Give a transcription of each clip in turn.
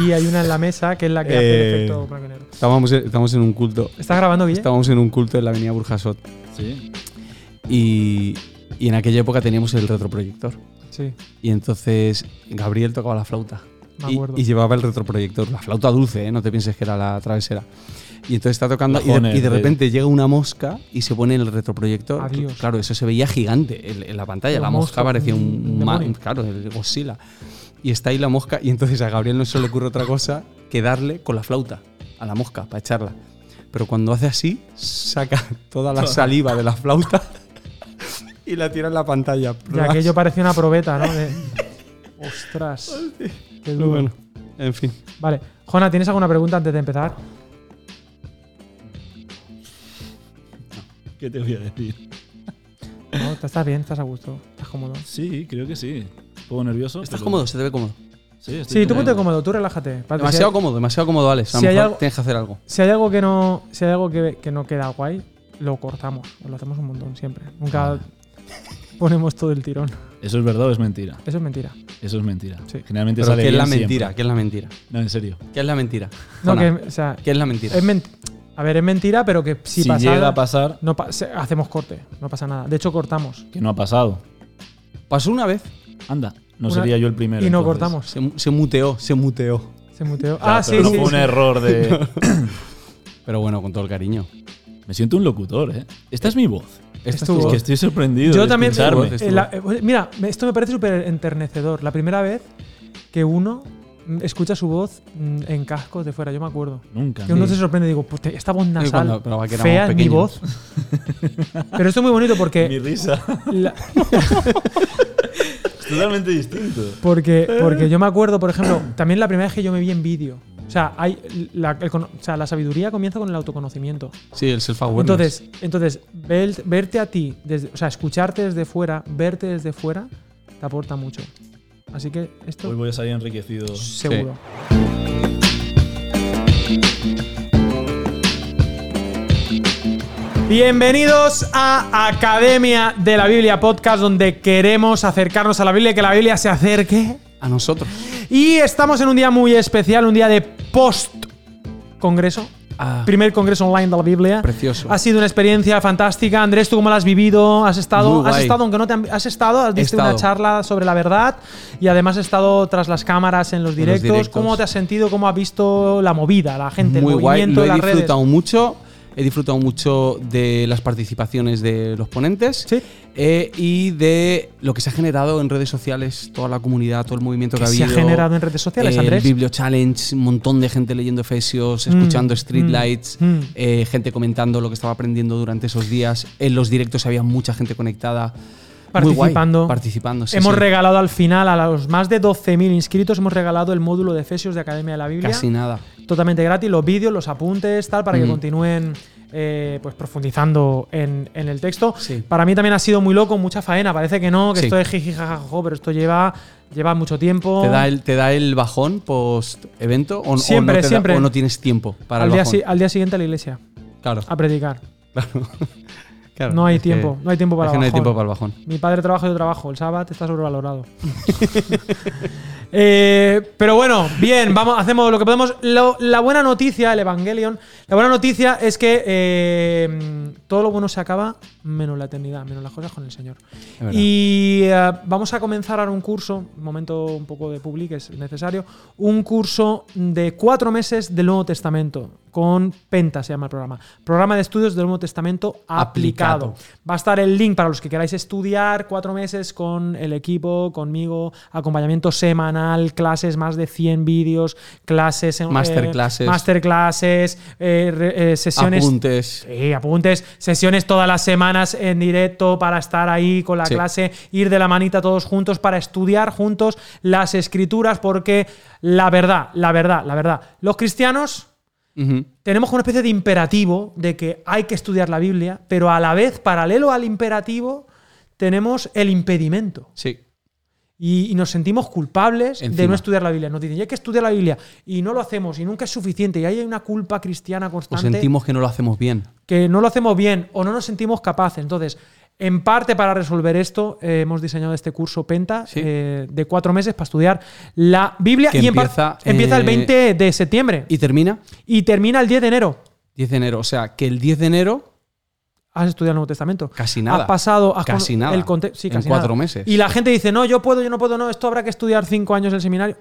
y hay una en la mesa que es la que hace el Eh, efecto blanco y negro. Estábamos, estamos en un culto. ¿Estás grabando bien? Estábamos en un culto en la avenida Burjasot. Sí. Y, y en aquella época teníamos el retroproyector. Sí, Y entonces Gabriel tocaba la flauta. me Y, acuerdo. y llevaba el retroproyector, la flauta dulce, ¿eh? no te pienses que era la travesera. Y entonces está tocando y de, Bajones y de de- repente llega una mosca y se pone en el retroproyector. Adiós. Claro, eso se veía gigante en, en la pantalla. Un la mosca monstruo, parecía un, un ma- demonio. claro, el Godzilla. Y está ahí la mosca y entonces a Gabriel no se le ocurre otra cosa que darle con la flauta a la mosca para echarla. Pero cuando hace así, saca toda la saliva de la flauta y la tira en la pantalla. Y aquello parecía una probeta, ¿no? De- Ostras. Qué duro. bueno, en fin. Vale. Jona, ¿tienes alguna pregunta antes de empezar? ¿Qué te voy a decir? No, estás bien, estás a gusto, estás cómodo. Sí, creo que sí. Un poco nervioso. ¿Estás pero- cómodo? ¿Se te ve cómodo? Sí, estoy Sí, tú ponte cómodo. tú relájate. Demasiado si, cómodo, demasiado cómodo, Alex. A lo si hay mejor algo- tienes que hacer algo. si hay algo que no, si hay algo que, que no queda guay, lo cortamos. Lo hacemos un montón siempre. Nunca Ah. ponemos todo el tirón. ¿Eso es verdad o es mentira? Eso es mentira. Eso es mentira. Sí. Generalmente Pero sale ¿qué es la mentira? siempre. ¿Qué es la mentira? No, en serio. ¿Qué es la mentira? No, que, o sea, ¿Qué es la mentira? es ment- a ver, es mentira, pero que si, Si, llega a pasar, no pa- hacemos corte, no pasa nada. De hecho, cortamos que no ha pasado. Pasó una vez. Anda, no Una- sería yo el primero. y no entonces. cortamos. Se, mu- se muteó, se muteó. Se muteó. Ah, sí, pero no sí. fue un sí. error de. Pero bueno, con todo el cariño. Me siento un locutor, ¿eh? Esta es mi voz. Es Esta tu es Es voz. que estoy sorprendido. Yo de también. escucharme. eh, la- eh, mira, me- esto me parece súper enternecedor. La primera vez que uno mm, escucha su voz mm, en cascos de fuera, yo me acuerdo. Nunca. Que uno Sí. se sorprende y digo, "Puta, esta voz nasal, cuando- pero que éramos fea es mi pequeños. voz. Pero esto es muy bonito Mi porque, risa. la- es totalmente distinto. porque, porque yo me acuerdo, por ejemplo, también la primera vez que yo me vi en vídeo. O sea, hay la, el cono- o sea, la sabiduría comienza con el autoconocimiento. Sí, el self-awareness. Entonces, entonces ver- verte a ti, desde, o sea, escucharte desde fuera, verte desde fuera, te aporta mucho. Así que esto Hoy voy a salir enriquecido. seguro. Bienvenidos a Academia de la Biblia Podcast, donde queremos acercarnos a la Biblia y que la Biblia se acerque. a nosotros. Y estamos en un día muy especial, un día de post-congreso. Ah, Primer congreso online de la Biblia. precioso. Ha sido una experiencia fantástica. Andrés, ¿tú cómo la has vivido? ¿Has estado? Muy ¿Has guay. estado, aunque no te han, has estado? ¿Has visto una estado. charla sobre la verdad? Y además has estado tras las cámaras en los los directos. directos. ¿Cómo te has sentido? ¿Cómo has visto la movida, la gente, Muy el guay. movimiento Lo he las redes? disfrutado mucho. He disfrutado mucho de las participaciones de los ponentes Sí. eh, y de lo que se ha generado en redes sociales, toda la comunidad, todo el movimiento que, ¿Qué ha se ha habido. generado en redes sociales, el Andrés? Biblio Challenge, un montón de gente leyendo Efesios, Mm, escuchando Streetlights, mm, mm. eh, gente comentando lo que estaba aprendiendo durante esos días. En los directos había mucha gente conectada. Guay, Participando. participando. sí, hemos sí. regalado al final a los más de 12.000 inscritos, hemos regalado el módulo de Efesios de Academia de la Biblia. Casi nada. totalmente gratis, los vídeos, los apuntes, tal, para que Mm. continúen eh, pues profundizando en, en el texto. Sí. Para mí también ha sido muy loco, mucha faena. Parece que no, que esto es jiji, jajajo, pero esto lleva, lleva mucho tiempo. ¿Te da el, te da el bajón post evento o, o Siempre, no te da- siempre. o no tienes tiempo para al, el día, bajón? si- al día siguiente a la iglesia, Claro, a predicar. claro. Claro, no hay que- tiempo, no hay tiempo para es que no hay bajón. tiempo para el bajón. Mi padre trabaja y yo trabajo. El sábado está sobrevalorado. Eh, pero bueno, bien, vamos, hacemos lo que podemos. Lo- la buena noticia, el Evangelion, la buena noticia es que eh, todo lo bueno se acaba, menos la eternidad, menos las cosas con el Señor. Y eh, vamos a comenzar ahora un curso, momento un poco de public es necesario, un curso de cuatro meses del Nuevo Testamento, con Penta se llama el programa. Programa de estudios del Nuevo Testamento aplicado. Aplicado. Va a estar el link para los que queráis estudiar cuatro meses con el equipo, conmigo, acompañamiento semanal, clases, más de 100 vídeos, clases, en- Masterclasses. eh, masterclasses, eh, eh, sesiones. Apuntes. Sí, apuntes, sesiones todas las en directo para estar ahí con la Sí. clase, ir de la manita todos juntos para estudiar juntos las escrituras, porque la verdad, la verdad, la verdad, los cristianos tenemos una especie de imperativo de que hay que estudiar la Biblia, pero a la vez, paralelo al imperativo, tenemos el impedimento. Sí. Y, y nos sentimos culpables de no estudiar la Biblia. Nos dicen, ya hay que estudiar la Biblia. Y no lo hacemos, y nunca es suficiente. Y ahí hay una culpa cristiana O constante sentimos que no lo hacemos bien. que no lo hacemos bien o no nos sentimos capaces. Entonces, En parte para resolver esto, eh, hemos diseñado este curso Penta Sí. eh, de cuatro meses para estudiar la Biblia. Que y en par- empieza, empieza el eh, 20 de septiembre ¿Y termina? y termina el 10 de enero. 10 de enero. O sea, que el 10 de enero, Has estudiado el Nuevo Testamento. casi nada. Has pasado has Casi con- nada. el sí, En casi cuatro nada. meses. Y la gente dice, no, yo puedo, yo no puedo, no, esto habrá que estudiar cinco años el seminario.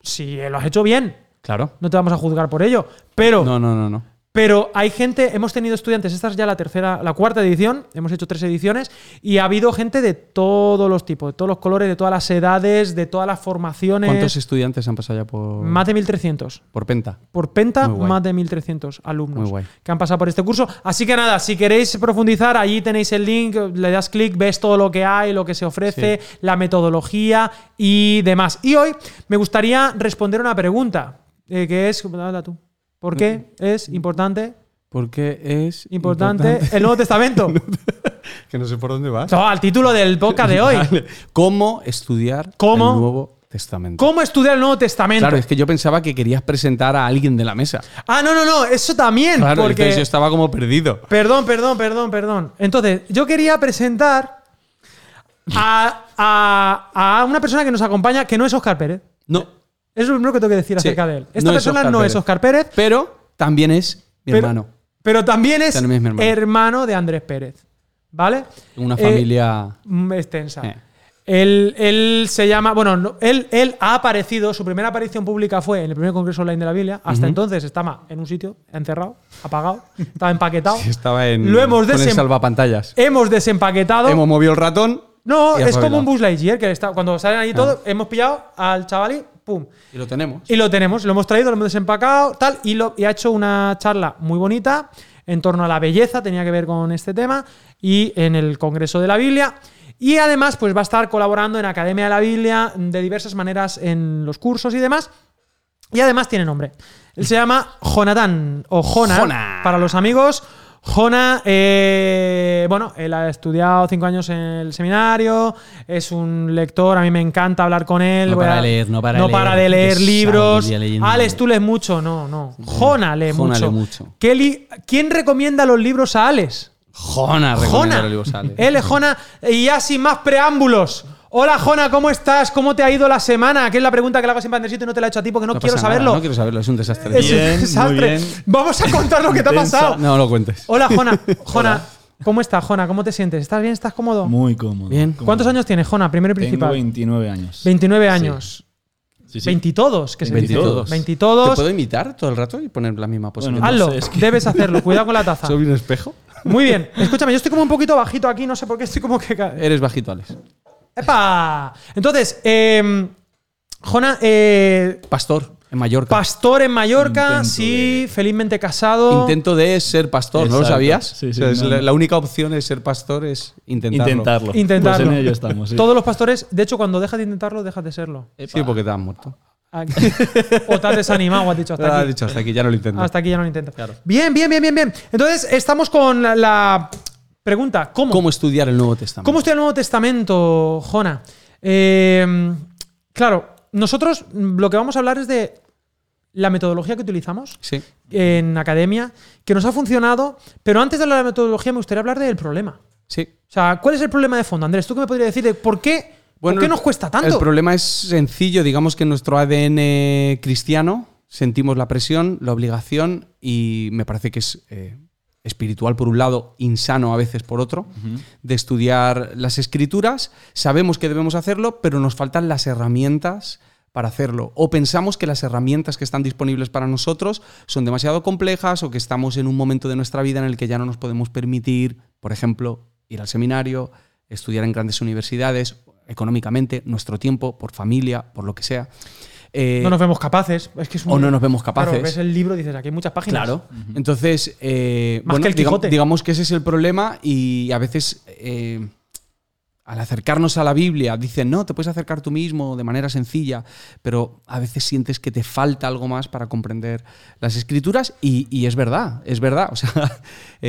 Si lo has hecho bien, Claro. no te vamos a juzgar por ello. Pero, No, no, no, no. Pero hay gente, hemos tenido estudiantes, esta es ya la tercera, la cuarta edición, hemos hecho tres ediciones, y ha habido gente de todos los tipos, de todos los colores, de todas las edades, de todas las formaciones. ¿Cuántos estudiantes han pasado ya por, Más de 1300. por Penta? Por Penta, más de 1300 alumnos Muy guay. que han pasado por este curso. Así que nada, si queréis profundizar, allí tenéis el link, le das clic, ves todo lo que hay, lo que se ofrece, la metodología y demás. Y hoy me gustaría responder una pregunta, eh, que es, tú, ¿por qué Mm. es importante, Porque es importante, el Nuevo Testamento? que no sé por dónde vas. No, al título del podcast de hoy. Vale. ¿Cómo estudiar ¿Cómo? el Nuevo Testamento? ¿Cómo estudiar el Nuevo Testamento? Claro, es que yo pensaba que querías presentar a alguien de la mesa. Ah, no, no, no, eso también. Claro, porque... entonces yo estaba como perdido. Perdón, perdón, perdón, perdón. Entonces, yo quería presentar a, a- a una persona que nos acompaña, que no es Oscar Pérez. No, Es lo primero que tengo que decir Sí, acerca de él. Esta no persona no es. Oscar Pérez, pero también es mi pero, hermano. pero también es, También es mi hermano. hermano de Andrés Pérez. ¿Vale? Una Eh, familia. mm, extensa. Eh. Él, él se llama, bueno, no, él, él ha aparecido, su primera aparición pública fue en el primer Congreso Online de la Biblia. Hasta entonces estaba en un sitio, encerrado, apagado, estaba empaquetado. Estaba en. Lo hemos con el desem- salvapantallas. Hemos desempaquetado. Hemos movido el ratón. No, es como un Buzz Lightyear, que está, cuando salen allí todos, hemos pillado al chavalí, pum. Y lo tenemos. Y lo tenemos, lo hemos traído, lo hemos desempacado, tal, y, lo, y ha hecho una charla muy bonita en torno a la belleza, tenía que ver con este tema, y en el Congreso de la Biblia. Y además, pues va a estar colaborando en Academia de la Biblia de diversas maneras en los cursos y demás. Y además tiene nombre. Él se llama Jonathan, o Jona, Jona. para los amigos. Jona, eh, bueno, él ha estudiado cinco años en el seminario, es un lector, a mí me encanta hablar con él. No para a- de leer, no para no de leer. para de leer Es libros. Alex, tú lees mucho, no, no. Jona lee Jona mucho. lee mucho. ¿Qué li- ¿Quién recomienda los libros a Alex? Jona, recomienda Jona. los libros Alex. Él es Jona. Y ya sin más preámbulos. Hola, Jona, ¿cómo estás? ¿Cómo te ha ido la semana? Que es la pregunta que le hago siempre a Andresito y no te la he hecho a ti porque no, No quiero nada, saberlo. No quiero saberlo, es un desastre. Es un muy desastre. bien. Vamos a contar lo que te ha pasado. No lo cuentes. Hola, Jona. Jona, ¿cómo estás, Jona? ¿Cómo te sientes? ¿Estás bien? ¿Estás cómodo? Muy cómodo. Bien. cómodo. ¿Cuántos años tienes, Jona? Primero y Tengo principal. 29 años. 29 años. Sí, sí. 20 todos, que se dice. 22. 20 ¿Te todos. puedo imitar todo el rato y poner la misma posición? no Hazlo, sé, es que- debes hacerlo. Cuidado con la taza. ¿Soy un espejo? Muy bien. Escúchame, yo estoy como un poquito bajito aquí, no sé por qué estoy como que. Eres bajito, Alex. ¡Epa! Entonces, eh, Jona, eh, Pastor, en Mallorca. pastor en Mallorca, Intento sí, de- felizmente casado. Intento de ser pastor, ¿no lo sabías? Sí, sí, O sea, es no, la, no. la única opción es ser pastor, es intentarlo. Intentarlo. Intentarlo. Pues en ello estamos. sí. Todos los pastores, de hecho, cuando dejas de intentarlo, dejas de serlo. Sí, porque te has muerto. Aquí. o te has desanimado, has dicho hasta has aquí. dicho hasta aquí, ya no lo intento. Hasta aquí ya no lo intento. Bien, bien, bien, bien, bien. Entonces, estamos con la, la pregunta: ¿cómo? ¿Cómo estudiar el Nuevo Testamento? ¿Cómo estudia el Nuevo Testamento, Jona? Eh, claro, nosotros lo que vamos a hablar es de la metodología que utilizamos Sí. en academia, que nos ha funcionado, pero antes de hablar de la metodología me gustaría hablar del problema. Sí. O sea, ¿cuál es el problema de fondo? Andrés, ¿tú qué me podrías decir de por qué, Bueno, ¿por qué nos cuesta tanto? El problema es sencillo, digamos que en nuestro ADN cristiano sentimos la presión, la obligación y me parece que es eh, espiritual por un lado, insano a veces por otro, de estudiar las escrituras. Sabemos que debemos hacerlo, pero nos faltan las herramientas para hacerlo. O pensamos que las herramientas que están disponibles para nosotros son demasiado complejas o que estamos en un momento de nuestra vida en el que ya no nos podemos permitir, por ejemplo, ir al seminario, estudiar en grandes universidades, económicamente, nuestro tiempo, por familia, por lo que sea. Eh, no nos vemos capaces. Es que es un- o no nos vemos Claro, capaces. ves el libro y dices, aquí hay muchas páginas. Claro. Entonces, eh, Más bueno, que el digam- Quijote. digamos que ese es el problema y a veces eh, al acercarnos a la Biblia dicen, no, te puedes acercar tú mismo de manera sencilla, pero a veces sientes que te falta algo más para comprender las escrituras y, y es verdad, es verdad. O sea,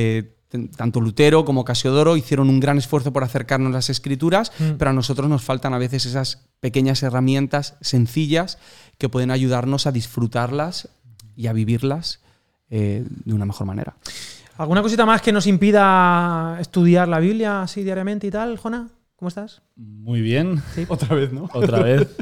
tanto Lutero como Casiodoro hicieron un gran esfuerzo por acercarnos a las escrituras, Mm. pero a nosotros nos faltan a veces esas pequeñas herramientas sencillas que pueden ayudarnos a disfrutarlas y a vivirlas eh, de una mejor manera. ¿Alguna cosita más que nos impida estudiar la Biblia así diariamente y tal, Jona? ¿Cómo estás? Muy bien. Otra vez, ¿no? Otra vez.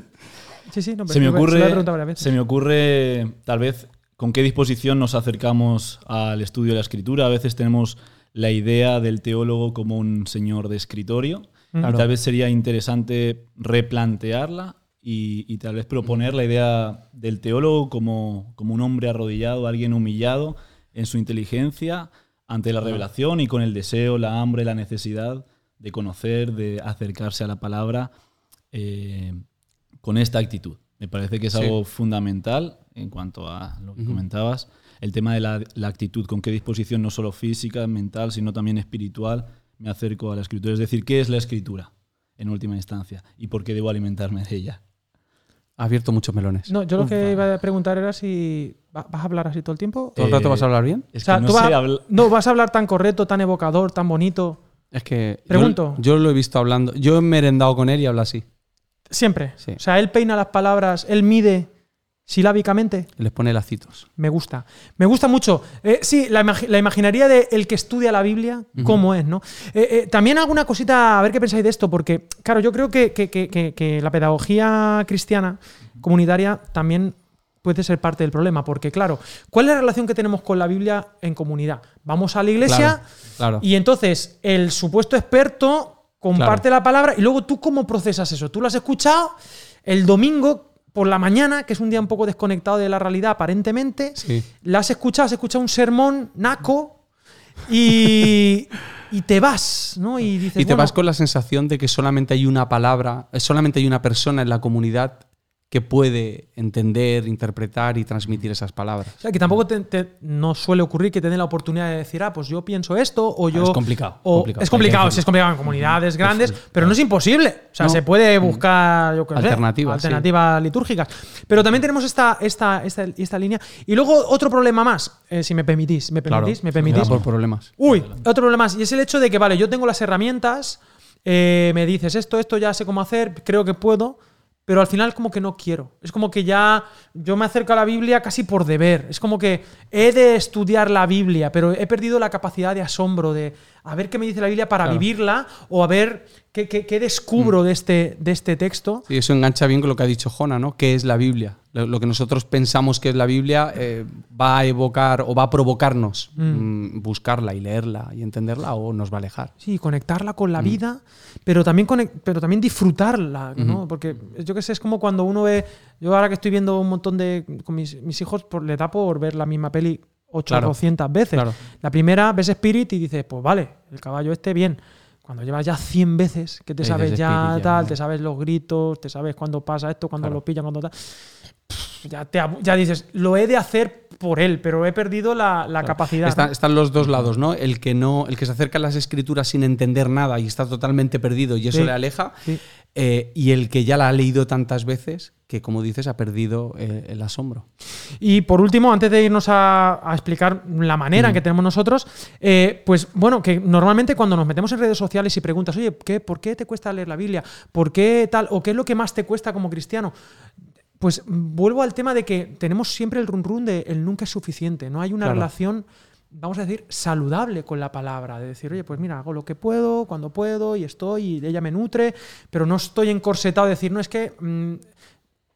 Sí, sí, no, se, me ocurre, se me ocurre, tal vez, con qué disposición nos acercamos al estudio de la escritura. A veces tenemos la idea del teólogo como un señor de escritorio. Mm. Y tal vez sería interesante replantearla y, y tal vez proponer la idea del teólogo como, como un hombre arrodillado, alguien humillado en su inteligencia ante la revelación y con el deseo, la hambre, la necesidad de conocer, de acercarse a la palabra eh, con esta actitud. Me parece que es Sí. algo fundamental en cuanto a lo que comentabas, el tema de la, la actitud, con qué disposición no solo física, mental, sino también espiritual me acerco a la escritura. Es decir, ¿qué es la escritura en última instancia? ¿Y por qué debo alimentarme de ella? Ha abierto muchos melones. No, yo lo que iba a preguntar era si va- vas a hablar así todo el tiempo. ¿Todo el Eh, rato vas a hablar bien? Es o sea, que no tú vas, sé a- habl- no, vas a hablar tan correcto, tan evocador, tan bonito. Es que. yo- Pregunto. Yo, lo he visto hablando. Yo he merendado con él y habla así. Siempre. Sí. O sea, él peina las palabras, él mide silábicamente. Les pone lacitos. Me gusta. Me gusta mucho. Eh, sí, la, la imaginaría de el que estudia la Biblia, cómo es, ¿no? Eh, eh, también alguna cosita, a ver qué pensáis de esto, porque, claro, yo creo que, que- que- que- la pedagogía cristiana comunitaria también puede ser parte del problema, porque, claro, ¿cuál es la relación que tenemos con la Biblia en comunidad? Vamos a la iglesia Claro, claro. y entonces el supuesto experto comparte la palabra y luego tú cómo procesas eso. Tú lo has escuchado el domingo por la mañana, que es un día un poco desconectado de la realidad aparentemente. Sí. La has escuchado, has escuchado un sermón naco y, y te vas, ¿no? Y dices, Y te bueno, vas con la sensación de que solamente hay una palabra, eh, solamente hay una persona en la comunidad que puede entender, interpretar y transmitir esas palabras. o sea, que tampoco te, te- no suele ocurrir que te den la oportunidad de decir, ah, pues yo pienso esto, o yo. es complicado, o- complicado. es complicado, sí, es complicado en comunidades grandes, pero no es imposible. O sea, No. se puede buscar, yo qué sé, Alternativas, sí. alternativas litúrgicas. Pero también tenemos esta, esta, esta, esta línea. Y luego otro problema más, eh, si me permitís, me Claro, permitís, me se da permitís. por problemas. Uy, otro problema más. Y es el hecho de que, vale, yo tengo las herramientas, eh, me dices esto, esto ya sé cómo hacer, creo que puedo, pero al final como que no quiero. Es como que ya yo me acerco a la Biblia casi por deber. Es como que he de estudiar la Biblia, pero he perdido la capacidad de asombro, de a ver qué me dice la Biblia para Claro. vivirla o a ver qué, qué- qué descubro de, este, de este texto. Sí, eso engancha bien con lo que ha dicho Jona, ¿no? ¿Qué es la Biblia? Lo, que nosotros pensamos que es la Biblia eh, va a evocar o va a provocarnos mm, buscarla y leerla y entenderla o nos va a alejar. Sí, conectarla con la vida, pero también, pero también disfrutarla, ¿no? Porque yo qué sé, es como cuando uno ve. Yo ahora que estoy viendo un montón de. con mis, mis hijos, por, le da por ver la misma peli 800 veces. claro. La primera ves Spirit y dices, pues vale, el caballo este bien. Cuando llevas ya 100 veces que te sabes ya tal, ¿no? te sabes los gritos, te sabes cuándo pasa esto, cuándo Claro. lo pillan, cuándo tal. Ya, te ya dices, lo he de hacer por él, pero he perdido la, la capacidad. Está- ¿no? están los dos lados, ¿no? El que no, el que se acerca a las escrituras sin entender nada y está totalmente perdido y eso Sí, le aleja, sí. Eh, y el que ya la ha leído tantas veces que, como dices, ha perdido eh, el asombro. Y por último, antes de irnos a, a explicar la manera en que tenemos nosotros, eh, pues bueno, que normalmente cuando nos metemos en redes sociales y preguntas, oye, ¿qué, ¿por qué te cuesta leer la Biblia? ¿Por qué tal? ¿O qué es lo que más te cuesta como cristiano? Pues mm, vuelvo al tema de que tenemos siempre el run run de el nunca es suficiente. No hay una Claro. relación, vamos a decir, saludable con la palabra. De decir, oye, pues mira, hago lo que puedo, cuando puedo, y estoy, y ella me nutre, pero no estoy encorsetado de decir, no es que. mm,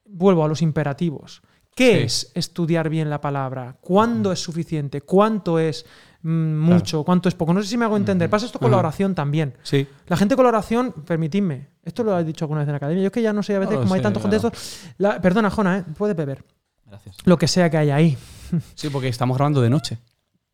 vuelvo a los imperativos. ¿Qué Sí. es estudiar bien la palabra? ¿Cuándo es suficiente? ¿Cuánto es mm, mucho? ¿Cuánto es poco? No sé si me hago entender. Pasa esto con la oración también. Sí. La gente con la oración, permitidme, esto lo he dicho alguna vez en la academia, yo es que ya no sé a veces No como hay tantos claro. contextos. La- perdona, Jona, ¿eh? puedes beber. Gracias. Lo que sea que haya ahí. Sí, porque estamos grabando de noche.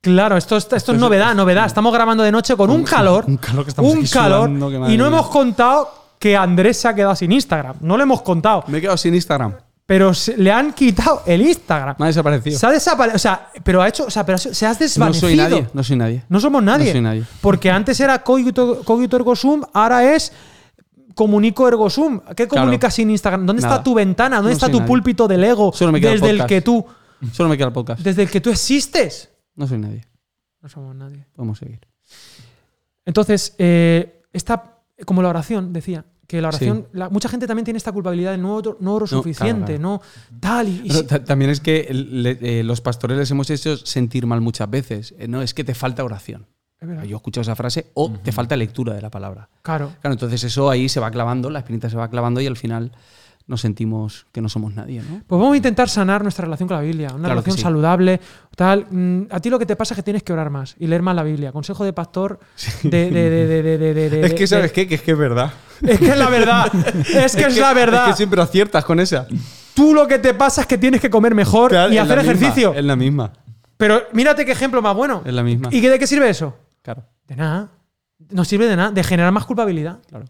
Claro, esto, esto, esto es novedad, novedad. Estamos grabando de noche con un calor. un calor que estamos un aquí calor. sudando, que Y no mía. hemos contado que Andrés se ha quedado sin Instagram. No lo hemos contado. Me he quedado sin Instagram. Pero se- le han quitado el Instagram. Me ha desaparecido. Se ha desaparecido. O sea, pero ha hecho. O sea, pero se has No desvanecido. soy nadie. No soy nadie. No somos nadie. No soy nadie. Porque antes era cogito, cogito ergo sum, ahora es comunico ergo sum. ¿Qué comunicas sin Instagram? ¿Dónde está tu ventana? ¿Dónde No está soy tu nadie. púlpito del ego? Solo me queda el desde el podcast. que tú, Solo me queda el podcast. desde el que tú existes. No soy nadie. No somos nadie. Podemos seguir. Entonces, eh, esta, como la oración decía, que la oración. la- mucha gente también tiene esta culpabilidad de no, oro- no oro suficiente, claro. no tal. Y, si- también es que le- eh, los pastores les hemos hecho sentir mal muchas veces. Eh, no, es que te falta oración. Yo he escuchado esa frase, o te falta lectura de la palabra. claro. Claro, entonces eso ahí se va clavando, la espinita se va clavando y al final nos sentimos que no somos nadie, ¿no? Pues vamos a intentar sanar nuestra relación con la Biblia, una Claro relación sí. saludable, tal. Mm, A ti lo que te pasa es que tienes que orar más y leer más la Biblia. Consejo de pastor de, de- de- de- Es que, ¿sabes de- qué? Que es que es verdad. Es que es la verdad. es que es, la verdad. Es que siempre aciertas con esa. Tú lo que te pasa es que tienes que comer mejor Claro, y es hacer misma, ejercicio. Es la misma. Pero mírate qué ejemplo más bueno. Es la misma. ¿Y qué- de qué sirve eso? Claro, De nada. No sirve de nada. De generar más culpabilidad. claro.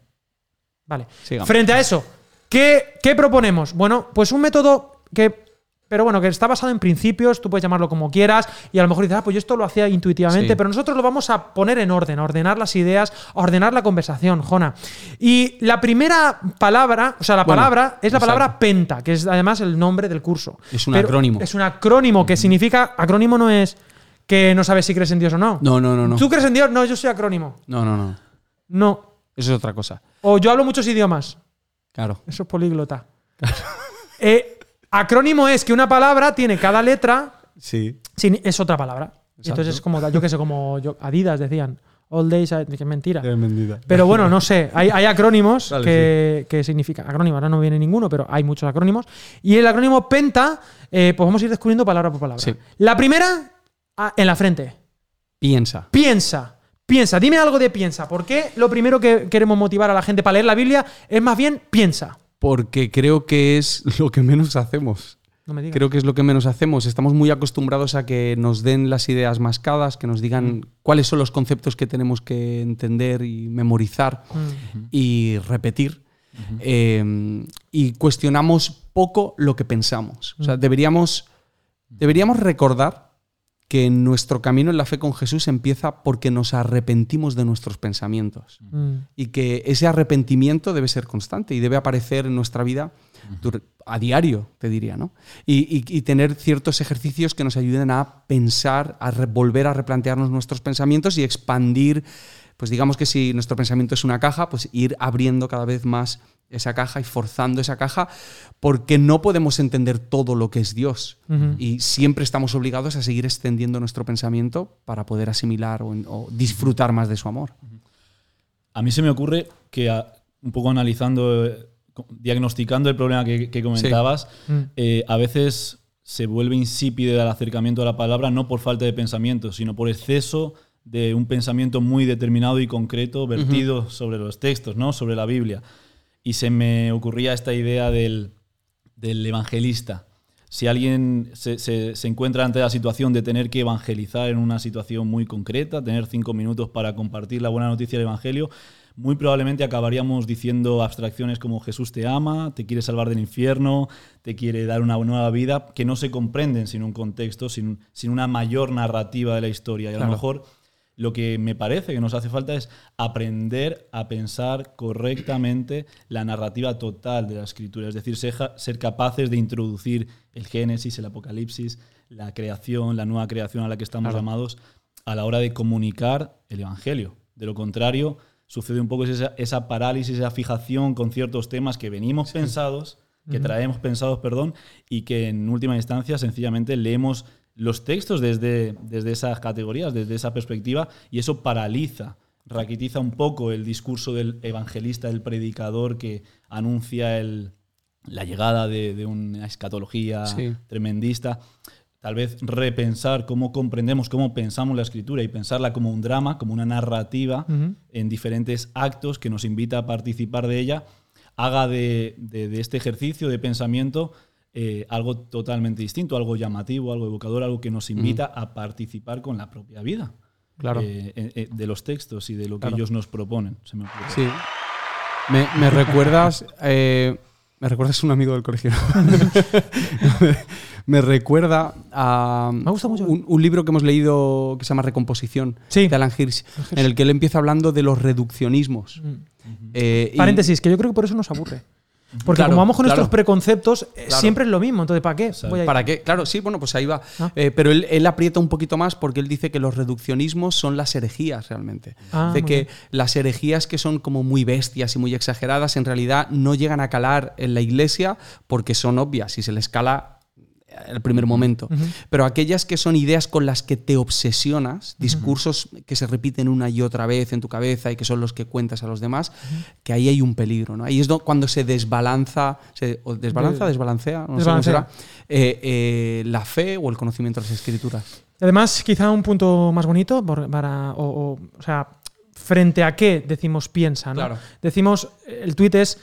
Vale. Sigamos. Frente a eso, ¿qué, qué proponemos? Bueno, pues un método que. Pero bueno, que está basado en principios, tú puedes llamarlo como quieras, y a lo mejor dices, ah, pues yo esto lo hacía intuitivamente, Sí. pero nosotros lo vamos a poner en orden, a ordenar las ideas, a ordenar la conversación, Jona. Y la primera palabra, o sea, la Bueno, palabra es la exacto. palabra penta, que es además el nombre del curso. Es un Pero acrónimo. Es un acrónimo que significa, acrónimo no es que no sabes si crees en Dios o no. No, no, no, no. ¿Tú crees en Dios? No, yo soy acrónimo. No, no, no. No. Eso es otra cosa. O yo hablo muchos idiomas. Claro. Eso es políglota. Eh, acrónimo es que una palabra tiene cada letra, Sí. sin- es otra palabra. Exacto. entonces es como, yo qué sé, como yo- Adidas decían. All days, que es mentira. Es mentira. Pero bueno, no sé. Hay, hay acrónimos que, que significan. Acrónimo, ahora no viene ninguno, pero hay muchos acrónimos. Y el acrónimo PENTA, eh, pues vamos a ir descubriendo palabra por palabra. Sí. La primera, ah, en la frente. Piensa. Piensa. Piensa. Dime algo de piensa. ¿Por qué lo primero que queremos motivar a la gente para leer la Biblia es más bien piensa? Porque creo que es lo que menos hacemos. No me digas. Creo que es lo que menos hacemos. Estamos muy acostumbrados a que nos den las ideas mascadas, que nos digan cuáles son los conceptos que tenemos que entender y memorizar Mm. y repetir. Eh, y cuestionamos poco lo que pensamos. O sea, deberíamos, deberíamos recordar que nuestro camino en la fe con Jesús empieza porque nos arrepentimos de nuestros pensamientos Mm. y que ese arrepentimiento debe ser constante y debe aparecer en nuestra vida a diario, te diría, ¿no? Y, y- y tener ciertos ejercicios que nos ayuden a pensar, a volver a replantearnos nuestros pensamientos y expandir, pues digamos que si nuestro pensamiento es una caja, pues ir abriendo cada vez más esa caja y forzando esa caja, porque no podemos entender todo lo que es Dios. Y siempre estamos obligados a seguir extendiendo nuestro pensamiento para poder asimilar o- o disfrutar más de su amor. A mí se me ocurre que, a- un poco analizando, eh, diagnosticando el problema que, que comentabas, Mm. eh, a veces se vuelve insípido el acercamiento a la palabra no por falta de pensamiento, sino por exceso de un pensamiento muy determinado y concreto vertido sobre los textos, ¿no? sobre la Biblia. Y se me ocurría esta idea del, del evangelista. Si alguien se, se- se encuentra ante la situación de tener que evangelizar en una situación muy concreta, tener cinco minutos para compartir la buena noticia del Evangelio, muy probablemente acabaríamos diciendo abstracciones como Jesús te ama, te quiere salvar del infierno, te quiere dar una nueva vida, que no se comprenden sin un contexto, sin, sin una mayor narrativa de la historia. Y a Claro. lo mejor lo que me parece que nos hace falta es aprender a pensar correctamente la narrativa total de la escritura, es decir, ser capaces de introducir el Génesis, el Apocalipsis, la creación, la nueva creación a la que estamos Claro. llamados a la hora de comunicar el Evangelio. De lo contrario, sucede un poco esa, esa parálisis, esa fijación con ciertos temas que venimos pensados, que traemos pensados, perdón, y que en última instancia sencillamente leemos los textos desde, desde esas categorías, desde esa perspectiva, y eso paraliza, raquitiza un poco el discurso del evangelista, del predicador que anuncia el- la llegada de, de una escatología Sí. tremendista. Tal vez repensar cómo comprendemos, cómo pensamos la escritura y pensarla como un drama, como una narrativa en diferentes actos que nos invita a participar de ella, haga de, de- de este ejercicio de pensamiento eh, algo totalmente distinto, algo llamativo, algo evocador, algo que nos invita a participar con la propia vida Claro. eh, eh, eh, de los textos y de lo que Claro. ellos nos proponen. se me. Sí. Me, me recuerdas. eh, me recuerdas un amigo del colegio. me recuerda a Me gusta mucho. Un, un libro que hemos leído que se llama Recomposición Sí. de Alan Hirsch, en el que él empieza hablando de los reduccionismos. Mm. Eh, y- Paréntesis, que yo creo que por eso nos aburre. Porque Claro, como vamos con claro. nuestros preconceptos, eh, Claro. siempre es lo mismo. Entonces, ¿para qué? Voy. ¿Para qué? Claro, sí, bueno, pues ahí va. Ah. Eh, pero él, él aprieta un poquito más porque él dice que los reduccionismos son las herejías realmente. Ah, de que bien. las herejías que son como muy bestias y muy exageradas en realidad no llegan a calar en la iglesia porque son obvias y se les cala el primer momento. Pero aquellas que son ideas con las que te obsesionas, discursos que se repiten una y otra vez en tu cabeza y que son los que cuentas a los demás, que ahí hay un peligro. ¿no? Ahí es do- cuando se desbalanza, se, o desbalanza, De- desbalancea, no sé cómo Desbalancea. será, eh, eh, la fe o el conocimiento de las escrituras. Además, quizá un punto más bonito, por- para, o, o- o sea, frente a qué decimos piensa, ¿no? Claro. Decimos, el tuit es,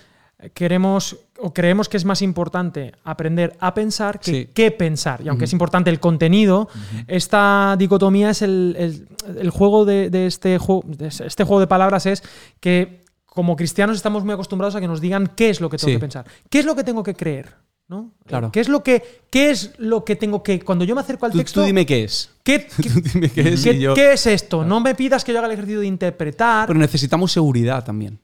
queremos o creemos que es más importante aprender a pensar que Sí. qué pensar. Y aunque es importante el contenido, esta dicotomía es el, el- el juego de, de este juego, de este juego de palabras es que como cristianos estamos muy acostumbrados a que nos digan qué es lo que tengo Sí. que pensar, qué es lo que tengo que creer. ¿no? Claro. ¿Qué es lo que qué es lo que tengo que cuando yo me acerco al Tú, texto tú dime qué es. ¿Qué, qué- Tú dime qué es qué- y yo- qué es esto? No me pidas que yo haga el ejercicio de interpretar. Pero necesitamos seguridad también.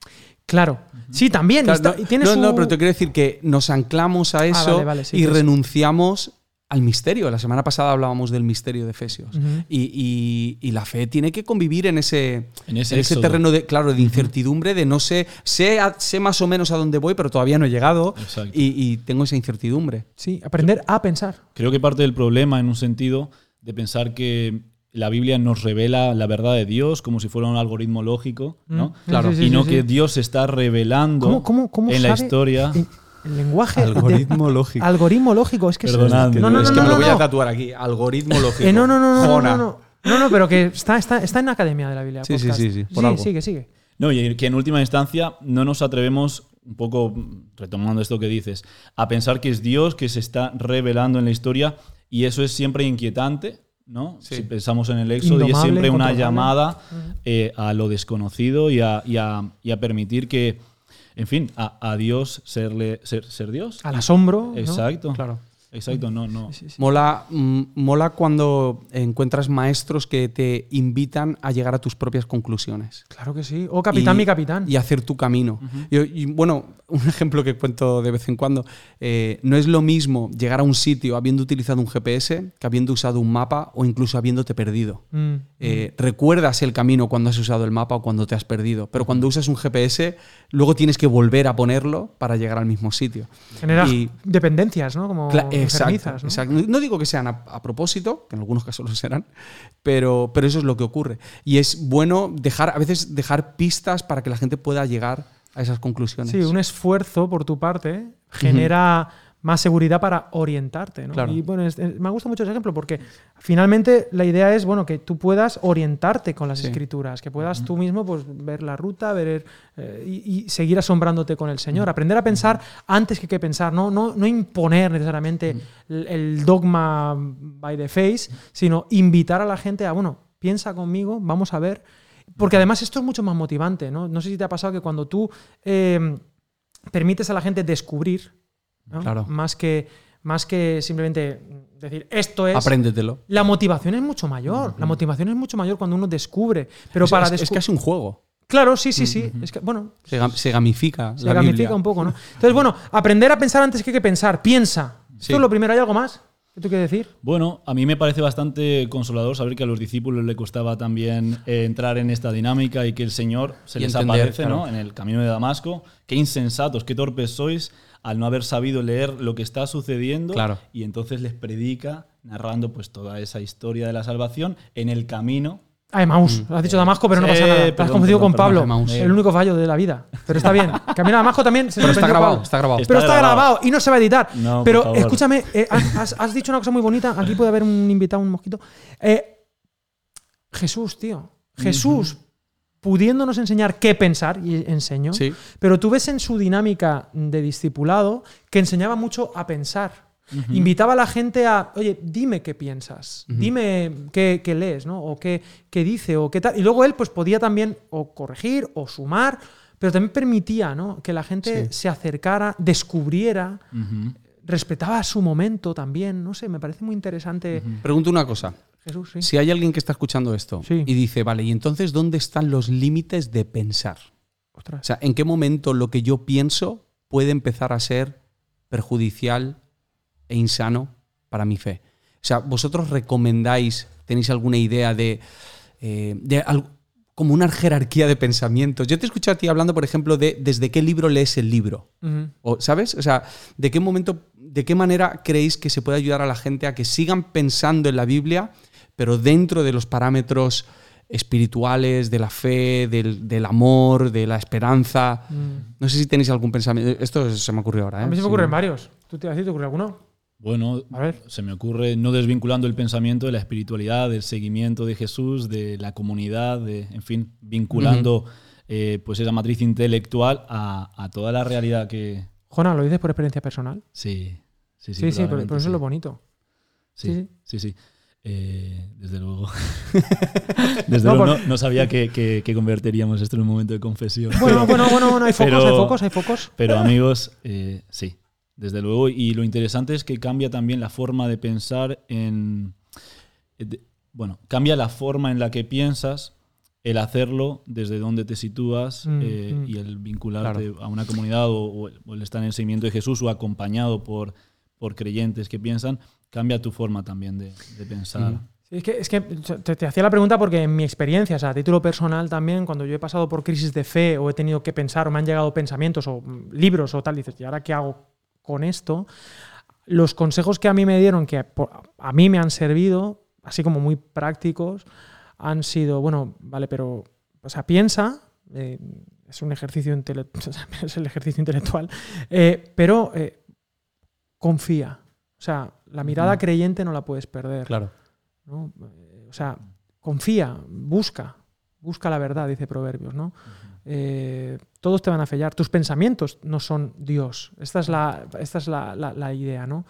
Claro. Sí, también. y Claro, está- no, tiene no, su- no, pero te quiero decir que nos anclamos a eso vale, vale, sí, y renunciamos al misterio. La semana pasada hablábamos del misterio de Efesios. Y, y- y la fe tiene que convivir en ese, En ese terreno de, claro, de incertidumbre, de no sé, sé, más o menos a dónde voy, pero todavía no he llegado Exacto. y, y tengo esa incertidumbre. Sí, aprender a pensar. Creo que parte del problema, en un sentido, de pensar que la Biblia nos revela la verdad de Dios como si fuera un algoritmo lógico, ¿no? Mm, Claro. sí, sí, y sí, no sí. que Dios se está revelando ¿Cómo, cómo, cómo en la sabe historia. El, el lenguaje. de- Algoritmo lógico. algoritmo lógico. Es que es- Perdonadme. No, no, no, es que no, me lo no, voy a no. tatuar aquí. Algoritmo lógico. Eh, no, no, no, no, no, Jona. no, no. No, no, pero que está, está, está en la Academia de la Biblia. Sí, sí, podcast. sí, sí, por algo. sigue, sigue. No, y que en última instancia no nos atrevemos, un poco retomando esto que dices, a pensar que es Dios que se está revelando en la historia y eso es siempre inquietante, ¿no? Sí. Si pensamos en el éxodo y es siempre una llamada eh, a lo desconocido y a, y a- y a permitir que, en fin, a, a Dios serle, ser, ser Dios. Al asombro. ¿no? Exacto. Claro. Exacto, no, no. Sí, sí. Mola, mm, mola cuando encuentras maestros que te invitan a llegar a tus propias conclusiones. Claro que sí. O capitán, Y- mi capitán. Y hacer tu camino. y, y, bueno, un ejemplo que cuento de vez en cuando. eh, no es lo mismo llegar a un sitio habiendo utilizado un GPS que habiendo usado un mapa o incluso habiéndote perdido. Mm. Eh, recuerdas el camino cuando has usado el mapa o cuando te has perdido, pero cuando usas un GPS, luego tienes que volver a ponerlo para llegar al mismo sitio. Genera Y- dependencias, ¿no? Como exacto, ¿no? exacto. No digo que sean a, a propósito, que en algunos casos lo serán, pero, pero eso es lo que ocurre. Y es bueno dejar, a veces dejar pistas para que la gente pueda llegar a esas conclusiones. Sí, un esfuerzo por tu parte genera más seguridad para orientarte. ¿no? Claro. Y bueno, es- es- me gusta mucho ese ejemplo porque finalmente la idea es bueno, que tú puedas orientarte con las Sí. escrituras, que puedas tú mismo pues, ver la ruta ver, eh, y, y seguir asombrándote con el Señor. Aprender a pensar antes que, que pensar, no, no, no imponer necesariamente el, el dogma by the face, sino invitar a la gente a, bueno, piensa conmigo, vamos a ver. Porque además esto es mucho más motivante, ¿no? No sé si te ha pasado que cuando tú eh, permites a la gente descubrir, ¿no? Claro. más, que, más que simplemente decir esto es. Apréndetelo. La motivación es mucho mayor. La motivación es mucho mayor cuando uno descubre. Pero es, para es- es casi un juego. Claro, sí, sí, sí. Es que, bueno, Se, gam- se gamifica. se la gamifica Biblia. un poco, ¿no? Entonces, bueno, aprender a pensar antes que, que pensar. Piensa. Sí. Esto es lo primero. ¿Hay algo más que tú quieres decir? Bueno, a mí me parece bastante consolador saber que a los discípulos le costaba también eh, entrar en esta dinámica y que el Señor se Y les entender, aparece claro. ¿no? en el camino de Damasco. Qué insensatos, qué torpes sois al no haber sabido leer lo que está sucediendo. Claro. Y entonces les predica narrando pues toda esa historia de la salvación en el camino. Ah, Emaús. Has dicho Damasco, pero no pasa nada. Te has perdón, confundido perdón, con Pablo. perdón, el único fallo de la vida. Pero está bien. Camino a Damasco también se Pero está grabado, Pablo. está grabado. Pero está Está grabado. grabado. y no se va a editar. No, Pero escúchame, eh, has, has dicho una cosa muy bonita. Aquí puede haber un invitado, un mosquito. Eh, Jesús, tío. Jesús, pudiéndonos enseñar qué pensar, y enseñó. Sí. Pero tú ves en su dinámica de discipulado que enseñaba mucho a pensar. Invitaba a la gente a, oye, dime qué piensas, dime qué, qué lees, ¿no? O qué, qué dice, o qué tal. Y luego él pues podía también o corregir o sumar, pero también permitía, ¿no? Que la gente Sí. se acercara, descubriera, respetaba su momento también, no sé, me parece muy interesante. Pregunto una cosa. Jesús, sí. Si hay alguien que está escuchando esto Sí. y dice, vale, ¿y entonces dónde están los límites de pensar? Ostras. O sea, ¿en qué momento lo que yo pienso puede empezar a ser perjudicial e insano para mi fe. O sea, vosotros recomendáis, tenéis alguna idea de, eh, de al- como una jerarquía de pensamientos. Yo te escucho a ti hablando, por ejemplo, de desde qué libro lees el libro. O, ¿Sabes? O sea, ¿de qué momento, de qué manera creéis que se puede ayudar a la gente a que sigan pensando en la Biblia, pero dentro de los parámetros espirituales, de la fe, del, del amor, de la esperanza? Mm. No sé si tenéis algún pensamiento. Esto se me ocurrió ahora. ¿eh? A mí se me Sí. ocurren varios. ¿Tú te, a ti te ocurre alguno? Bueno, A ver. se me ocurre no desvinculando el pensamiento de la espiritualidad, del seguimiento de Jesús, de la comunidad, de, en fin, vinculando eh, pues esa matriz intelectual a, a toda la realidad que... Jona, ¿lo dices por experiencia personal? Sí, sí, sí. Sí, sí, pero, eso sí. es lo bonito. Sí, sí. sí, sí. Eh, desde luego. desde No, luego por- no, no sabía que, que- que convertiríamos esto en un momento de confesión. Bueno, bueno, bueno, bueno, hay focos, Pero- hay focos, hay focos. Pero amigos, eh, sí, desde luego. Y lo interesante es que cambia también la forma de pensar en... eh, de- bueno, cambia la forma en la que piensas, el hacerlo, desde donde te sitúas Mm, eh, mm. y el vincularte a una comunidad o, o el- o el estar en el seguimiento de Jesús o acompañado por, por creyentes que piensan, cambia tu forma también de, pensar. Es que, te, hacía la pregunta porque en mi experiencia, o sea, a título personal también, cuando yo he pasado por crisis de fe o he tenido que pensar o me han llegado pensamientos o mm, libros o tal, dices, ¿y ahora qué hago con esto? Los consejos que a mí me dieron, que a mí me han servido, así como muy prácticos, han sido, bueno, vale, pero, o sea, piensa, eh, es un ejercicio intelectual, es el ejercicio intelectual, eh, pero eh, confía. O sea, la mirada creyente no la puedes perder. Claro. ¿no? Eh, O sea, confía, busca, busca la verdad, dice Proverbios, ¿no? Eh, todos te van a fallar, tus pensamientos no son Dios. Esta es la, esta es la, la- la idea, ¿no?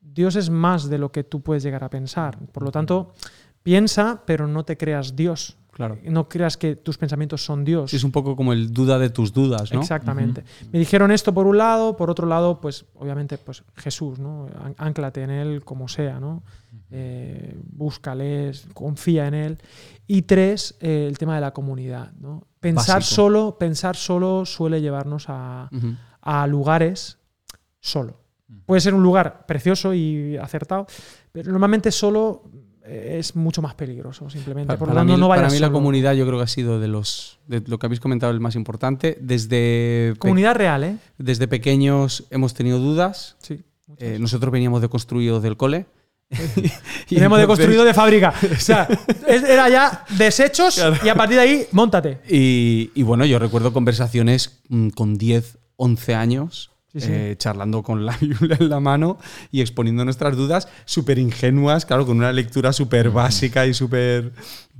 Dios es más de lo que tú puedes llegar a pensar. Por lo tanto, piensa, pero no te creas Dios. Claro. No creas que tus pensamientos son Dios. Sí, es un poco como el duda de tus dudas, ¿no? Exactamente. Me dijeron esto por un lado, por otro lado, pues obviamente, pues Jesús, ¿no? Án- Ánclate en él como sea, ¿no? Eh, búscale, confía en él. Y tres, eh, el tema de la comunidad, ¿no? Pensar Básico. solo, pensar solo suele llevarnos a, a lugares solo. Puede ser un lugar precioso y acertado, pero normalmente solo es mucho más peligroso, simplemente. Pa- Por lo para tanto, mí, no para vayas mí la comunidad yo creo que ha sido de los de lo que habéis comentado el más importante. Desde, Comunidad real, ¿eh? desde pequeños hemos tenido dudas. Sí. Eh, nosotros veníamos de construido del cole. Y Tenemos de entonces- construido de fábrica. O sea, era ya desechos y a partir de ahí, montate. Y, y bueno, yo recuerdo conversaciones mm, con 10, 11 años, Sí, sí. eh, charlando con la Biblia en la mano y exponiendo nuestras dudas súper ingenuas, claro, con una lectura súper básica y súper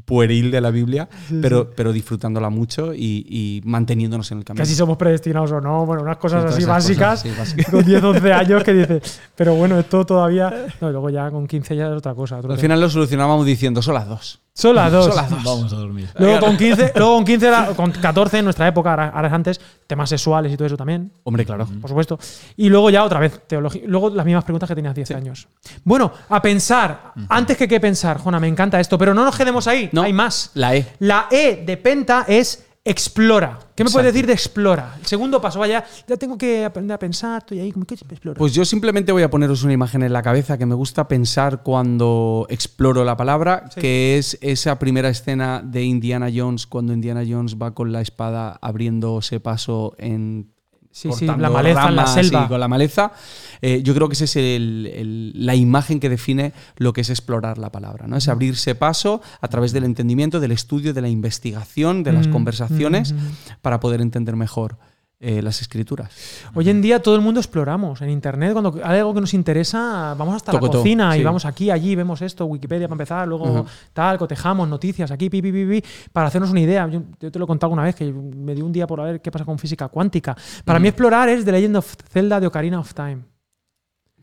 pueril de la Biblia, pero, pero disfrutándola mucho y, y manteniéndonos en el camino. Que si somos predestinados o no, bueno, unas cosas así básicas, cosas, sí, básicas. con 10, 11 años que dices, pero bueno, esto todavía. No, y luego ya con 15 ya es otra cosa. Al final lo solucionábamos diciendo, son las dos. Son las dos. Son las dos. Vamos a dormir. Luego con 15, luego con 15, era- con 14 en nuestra época, ahora, ahora es antes, temas sexuales y todo eso también, Hombre, claro. por supuesto. Y luego ya otra vez, teología. Luego las mismas preguntas que tenías 10 años. Bueno, a pensar. Antes que qué pensar, Jona, me encanta esto, pero no nos quedemos ahí, No. hay más. La E. La E de Penta es explora. ¿Qué me puedes decir de explora? El segundo paso, vaya, ya tengo que aprender a pensar, estoy ahí, ¿cómo que explora? Pues yo simplemente voy a poneros una imagen en la cabeza que me gusta pensar cuando exploro la palabra, Sí. que es esa primera escena de Indiana Jones, cuando Indiana Jones va con la espada abriéndose paso en... sí, sí, cortando la maleza en la y selva. con la maleza. Eh, yo creo que esa es el- el- la imagen que define lo que es explorar la palabra, ¿no? Es abrirse paso a través del entendimiento, del estudio, de la investigación, de las Mm, conversaciones, mm, mm. para poder entender mejor eh, las escrituras. Hoy en día todo el mundo exploramos en internet. Cuando hay algo que nos interesa, vamos hasta la cocina y sí. vamos aquí, allí, vemos esto, Wikipedia para empezar, luego tal, cotejamos noticias aquí, pi, pi, pi, pi, para hacernos una idea. Yo, yo te lo he contado una vez que me dio un día por ver qué pasa con física cuántica. Para mí explorar es The Legend of Zelda de Ocarina of Time.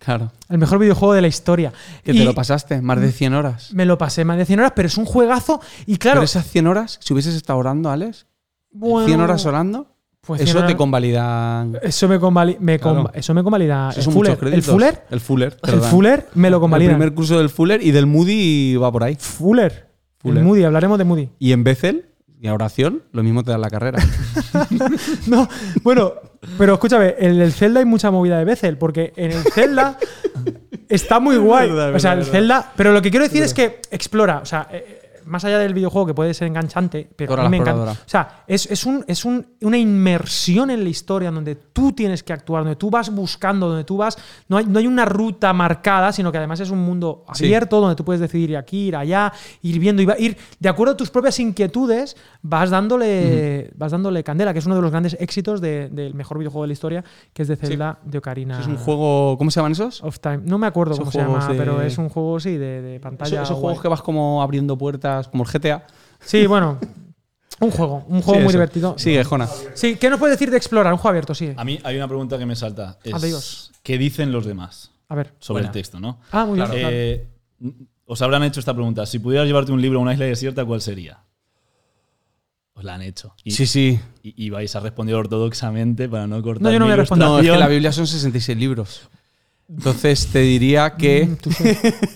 Claro. El mejor videojuego de la historia. Que te lo pasaste, más de 100 horas. Me lo pasé más de 100 horas, pero es un juegazo. Y claro, Pero esas 100 horas, si hubieses estado orando, Alex, bueno, 100 horas orando, pues 100 eso te convalida. Eso me, convali- me Claro. conva- eso me convalida. El Fuller. ¿El. Fuller? El Fuller. El me lo El convalida. primer curso del Fuller y del Moody va por ahí. Fuller. Fuller. El Moody, hablaremos de Moody. Y en Bethel, Y a oración, lo mismo te da la carrera. No, bueno, pero escúchame, en el Zelda hay mucha movida de Bethel, porque en el Zelda está muy guay. verdad, o sea, el verdad, Zelda. Pero lo que quiero decir es que explora, o sea. Más allá del videojuego que puede ser enganchante, pero Dora a mí me encanta. O sea, es, es, un, es un- una inmersión en la historia donde tú tienes que actuar, donde tú vas buscando, donde tú vas. No hay, no hay una ruta marcada, sino que además es un mundo Sí. abierto donde tú puedes decidir ir aquí, ir allá, ir viendo ir de acuerdo a tus propias inquietudes, vas dándole, vas dándole candela, que es uno de los grandes éxitos de- del mejor videojuego de la historia, que es de Zelda de Ocarina. Es un juego. ¿Cómo se llaman esos? of Time. No me acuerdo cómo se llama, de- pero es un juego, sí, de, de pantalla. esos juegos que vas como abriendo puertas, como el GTA. Sí, bueno. Un juego, un juego Sí, muy eso. divertido. Sigue, Jona. Sí, ¿qué nos puedes decir de explorar? Un juego abierto, sí. A mí hay una pregunta que me salta. Es, Adiós. ¿Qué dicen los demás A ver. sobre Buena. el texto, no? Ah, muy bien. claro. Eh, Os habrán hecho esta pregunta. Si pudieras llevarte un libro a una isla desierta, ¿cuál sería? Os la han hecho. Y, Sí, sí. y- y vais a responder ortodoxamente para no cortar. No, yo no voy a responder. No, es que la Biblia son 66 libros. Entonces te diría que. Mm, touché,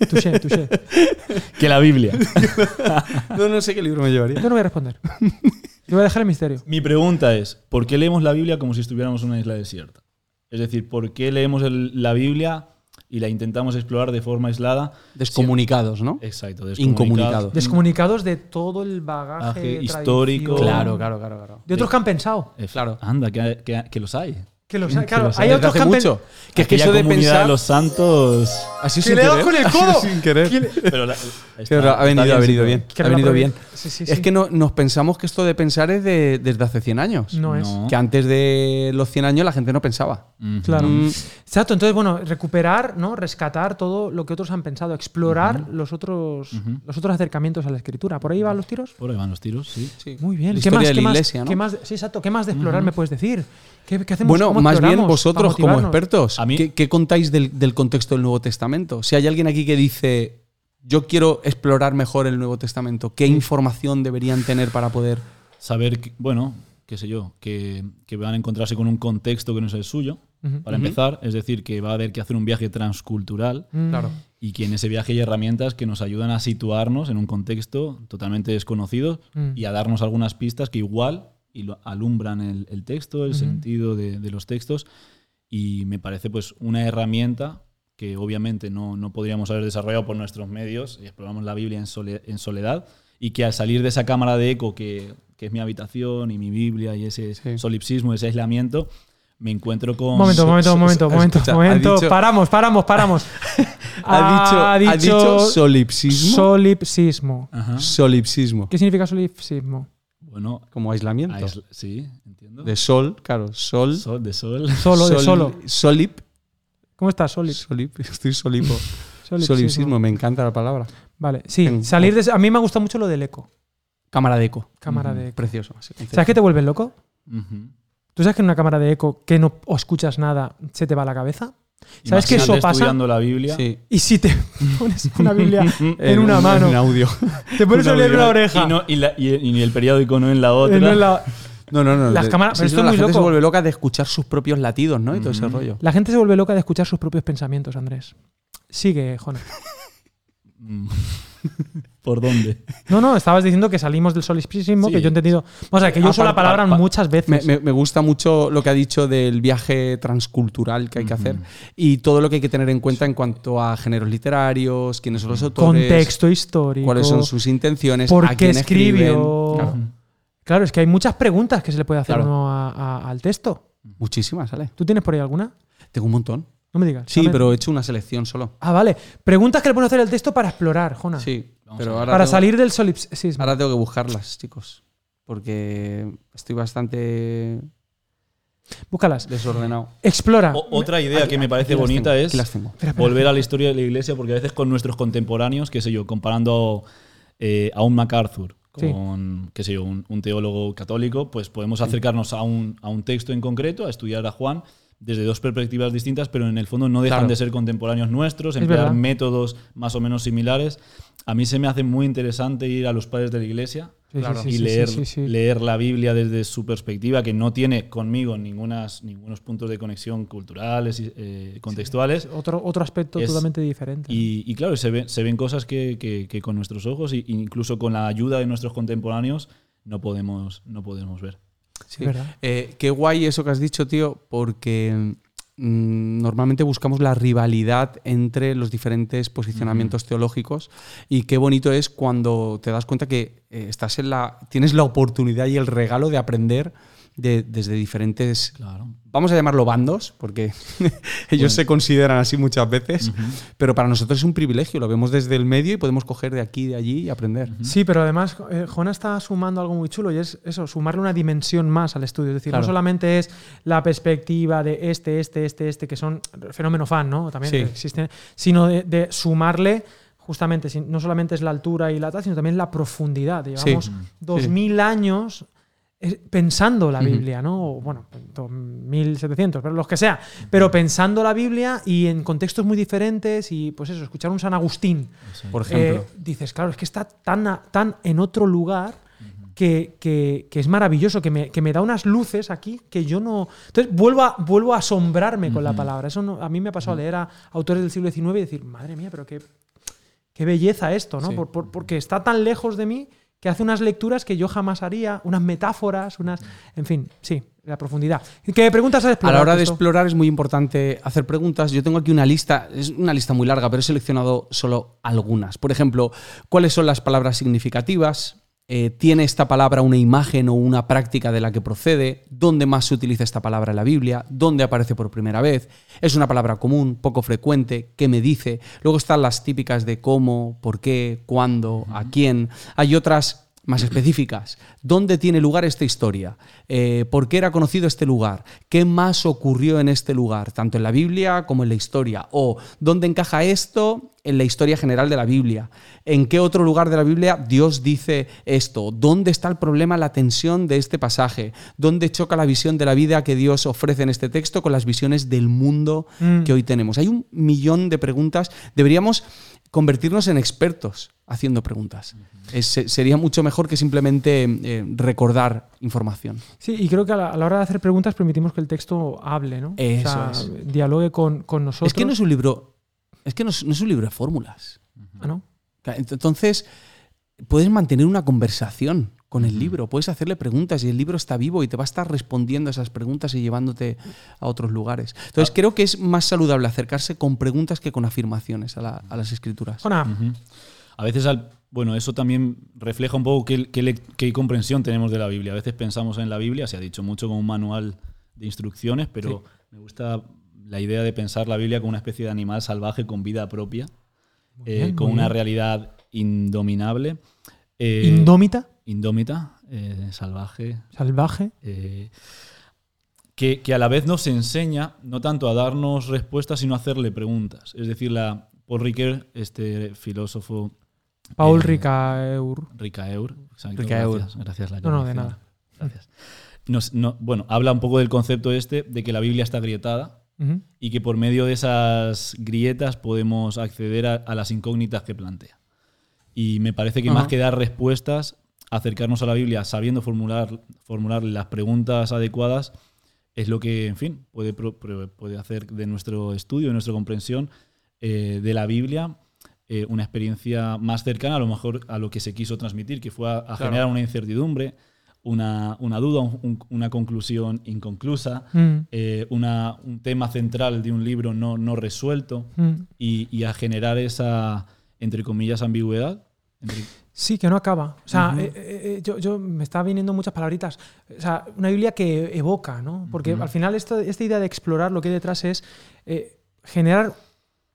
touché, touché. Que la Biblia. No, no sé qué libro me llevaría. Yo no voy a responder. Yo voy a dejar el misterio. Mi pregunta es, ¿por qué leemos la Biblia como si estuviéramos en una isla desierta? Es decir, ¿por qué leemos el- la Biblia y la intentamos explorar de forma aislada? Descomunicados, ¿no? Exacto, Incomunicados. Descomunicados de todo el bagaje histórico. Claro, claro, claro, claro. De otros que han pensado. Claro. Anda, que, que- que los hay. Que los, Que claro, hay hay. otros que han mucho. Que es que eso de pensar. de los santos. Así Que le he dado con el codo. sin querer. ¿Quién- Pero la- está- Pero ha venido, ha venido bien. Ha venido bien. Sí, sí, Es sí. que no, nos pensamos que esto de pensar es de, desde hace 100 años. No es. Que antes de los 100 años la gente no pensaba. Ujú. Claro. Mm. Exacto, entonces, bueno, recuperar, ¿no? Rescatar todo lo que otros han pensado, explorar los, otros, los otros acercamientos a la escritura. ¿Por ahí van los tiros? Por ahí van los tiros, sí. Sí. Muy bien. La ¿Qué historia más, de qué la más- iglesia, ¿no? qué más- sí, exacto. ¿Qué más de explorar me puedes decir? ¿Qué, qué hacemos? Bueno, ¿Cómo más bien vosotros como expertos, A mí- ¿qué, qué contáis del, del contexto del Nuevo Testamento? Si hay alguien aquí que dice, yo quiero explorar mejor el Nuevo Testamento, ¿qué información deberían tener para poder... Saber, que- bueno, qué sé yo, que, que van a encontrarse con un contexto que no es el suyo, para empezar. Es decir, que va a haber que hacer un viaje transcultural Mm. Claro. y que en ese viaje hay herramientas que nos ayudan a situarnos en un contexto totalmente desconocido Mm. y a darnos algunas pistas que igual y lo- alumbran el, el texto, el Ujú. sentido de, de los textos. Y me parece pues una herramienta que obviamente no, no podríamos haber desarrollado por nuestros medios, y exploramos la Biblia en, sole- en soledad, y que al salir de esa cámara de eco que, que es mi habitación y mi Biblia y ese Sí. solipsismo, ese aislamiento, me encuentro con... Momento, momento, momento, momento, escucha, ha momento. dicho- paramos, paramos, paramos. Ha dicho, ha dicho solipsismo. solipsismo. Ajá. solipsismo. ¿Qué significa solipsismo? Bueno, Como aislamiento. aisla- sí, entiendo. De sol, claro. Sol. Sol, de sol. Solo, de sol- solo. Solip. ¿Cómo está solip? solip estoy solipo. Solipsismo. Solipsismo, me encanta la palabra. Vale, sí. Salir de. A mí me gusta mucho lo del eco. Cámara de eco. Cámara de eco. Precioso. ¿Sabes qué te vuelve loco? ¿Tú sabes que en una cámara de eco que no o escuchas nada se te va la cabeza? ¿Sabes que eso pasa? estudiando la Biblia. Sí. Y si te pones una Biblia en una un- mano, En audio. te pones a leer en una oreja. Y, no- y la- y- y el periódico no en la otra. no en la- No, no, no. Las cámaras- pero esto no, es la muy gente se vuelve loca de escuchar sus propios latidos, ¿no? Y todo ese rollo. La gente se vuelve loca de escuchar sus propios pensamientos, Andrés. Sigue, Jona. ¿Por dónde? No, no, estabas diciendo que salimos del solipsismo, Sí. que yo he entendido. O sea, que yo Ah, uso la palabra pa- pa- muchas veces. Me, gusta mucho lo que ha dicho del viaje transcultural que hay que hacer y todo lo que hay que tener en cuenta en cuanto a géneros literarios, quiénes son los autores, Contexto histórico. cuáles son sus intenciones, por a qué escriben. escribió. Claro, Claro, es que hay muchas preguntas que se le puede hacer Claro. uno a- a- al texto. muchísimas, ¿sale? ¿Tú tienes por ahí alguna? Tengo un montón. No me digas. Sí, pero he hecho una selección solo. Ah, vale. Preguntas que le pueden hacer al texto para explorar, Jona. Sí, Vamos pero a ver. ahora Para tengo- salir del solipsismo. Ahora tengo que buscarlas, chicos. Porque estoy bastante Búscalas. desordenado. Explora. O- otra idea que me parece bonita tengo, es aquí las tengo. Espera, espera. volver a la historia de la iglesia, porque a veces con nuestros contemporáneos, qué sé yo, comparando eh, a un MacArthur Sí. con, qué sé yo, un, un teólogo católico, pues podemos acercarnos a un, a un texto en concreto, a estudiar a Juan desde dos perspectivas distintas, pero en el fondo no dejan Claro. de ser contemporáneos nuestros, Es emplear métodos más o menos similares. A mí se me hace muy interesante ir a los padres de la iglesia Sí, sí, Claro. sí, y leer, sí, sí. leer la Biblia desde su perspectiva, que no tiene conmigo ningunas, ningunos puntos de conexión culturales y eh, contextuales. Otro, otro aspecto Es- totalmente diferente. Y, y claro, se, ven se ven cosas que, que- que con nuestros ojos e incluso con la ayuda de nuestros contemporáneos no podemos, no podemos ver. Sí. ¿Verdad? Eh, qué guay eso que has dicho, tío, porque mm, normalmente buscamos la rivalidad entre los diferentes posicionamientos teológicos y qué bonito es cuando te das cuenta que eh, estás en la tienes la oportunidad y el regalo de aprender de- desde diferentes Claro. vamos a llamarlo bandos, porque ellos se consideran así muchas veces, pero para nosotros es un privilegio, lo vemos desde el medio y podemos coger de aquí y de allí y aprender. Sí, pero además eh, Jona está sumando algo muy chulo y es eso, sumarle una dimensión más al estudio. Es decir, Claro. no solamente es la perspectiva de este, este, este, este, que son fenómeno fan, ¿no? También Sí. existen, sino de, de sumarle justamente, no solamente es la altura y la tal, sino también la profundidad. Llevamos Sí. dos mil años pensando la. Biblia, ¿no? O, bueno, 2700, pero los que sea, pero pensando la Biblia y en contextos muy diferentes y pues eso, escuchar un San Agustín Por ejemplo. eh, dices, claro, es que está tan, tan en otro lugar que, que- que es maravilloso, que me, que me da unas luces aquí que yo no... Entonces vuelvo a, vuelvo a asombrarme con la palabra. Eso no- a mí me ha pasado a leer a autores del siglo XIX y decir, madre mía, pero qué, qué belleza esto, ¿no? Sí. Por- por- porque está tan lejos de mí que hace unas lecturas que yo jamás haría, unas metáforas, unas... En fin, sí, la profundidad. ¿Qué preguntas has A explorado? la hora de explorar es muy importante hacer preguntas. Yo tengo aquí una lista, es una lista muy larga, pero he seleccionado solo algunas. Por ejemplo, ¿cuáles son las palabras significativas? Eh, ¿Tiene esta palabra una imagen o una práctica de la que procede? ¿Dónde más se utiliza esta palabra en la Biblia? ¿Dónde aparece por primera vez? ¿Es una palabra común, poco frecuente? ¿Qué me dice? Luego están las típicas de cómo, por qué, cuándo, a quién. Hay otras más específicas. ¿Dónde tiene lugar esta historia? Eh, ¿Por qué era conocido este lugar? ¿Qué más ocurrió en este lugar, tanto en la Biblia como en la historia? ¿O dónde encaja esto en la historia general de la Biblia? ¿En qué otro lugar de la Biblia Dios dice esto? ¿Dónde está el problema, la tensión de este pasaje? ¿Dónde choca la visión de la vida que Dios ofrece en este texto con las visiones del mundo Mm. que hoy tenemos? Hay un millón de preguntas. Deberíamos convertirnos en expertos haciendo preguntas. Es- sería mucho mejor que simplemente eh, recordar información. Sí, y creo que a la, a la hora de hacer preguntas permitimos que el texto hable, ¿no? Eso o sea, es. dialogue con, con nosotros. Es que no es un libro, es que no es, no es un libro de fórmulas. Ah, ¿no? Ent- Entonces, puedes mantener una conversación con el libro, puedes hacerle preguntas y el libro está vivo y te va a estar respondiendo a esas preguntas y llevándote a otros lugares. Entonces, creo que es más saludable acercarse con preguntas que con afirmaciones a, la- a las escrituras. A veces, al, bueno, eso también refleja un poco qué, qué le- qué comprensión tenemos de la Biblia. A veces pensamos en la Biblia, se ha dicho mucho como un manual de instrucciones, pero me gusta la idea de pensar la Biblia como una especie de animal salvaje con vida propia, eh, con una realidad indominable. eh, indómita, indómita, eh, salvaje, salvaje. eh, que, que a la vez nos enseña no tanto a darnos respuestas, sino a hacerle preguntas. Es decir, la, Paul Ricoeur, este filósofo Paul eh, Ricaeur. Ricaeur, exacto, Ricaeur. Gracias, gracias la No, no, de nada. Gracias. Nos- no- bueno, habla un poco del concepto este de que la Biblia está grietada Ujú. y que por medio de esas grietas podemos acceder a, a las incógnitas que plantea. Y me parece que más que dar respuestas, acercarnos a la Biblia sabiendo formular, formular las preguntas adecuadas es lo que, en fin, puede, puede hacer de nuestro estudio, de nuestra comprensión eh, de la Biblia eh, una experiencia más cercana a lo mejor a lo que se quiso transmitir, que fue a, a generar una incertidumbre, una, una duda, un- un- una conclusión inconclusa, Mm, eh, una- un tema central de un libro no, no resuelto mm. y, y a generar esa, entre comillas, ambigüedad. Sí, que no acaba. O sea, eh, eh, eh, yo, yo- me está viniendo muchas palabritas. O sea, una Biblia que evoca, ¿no? Porque al final esta idea de explorar lo que hay detrás es eh, generar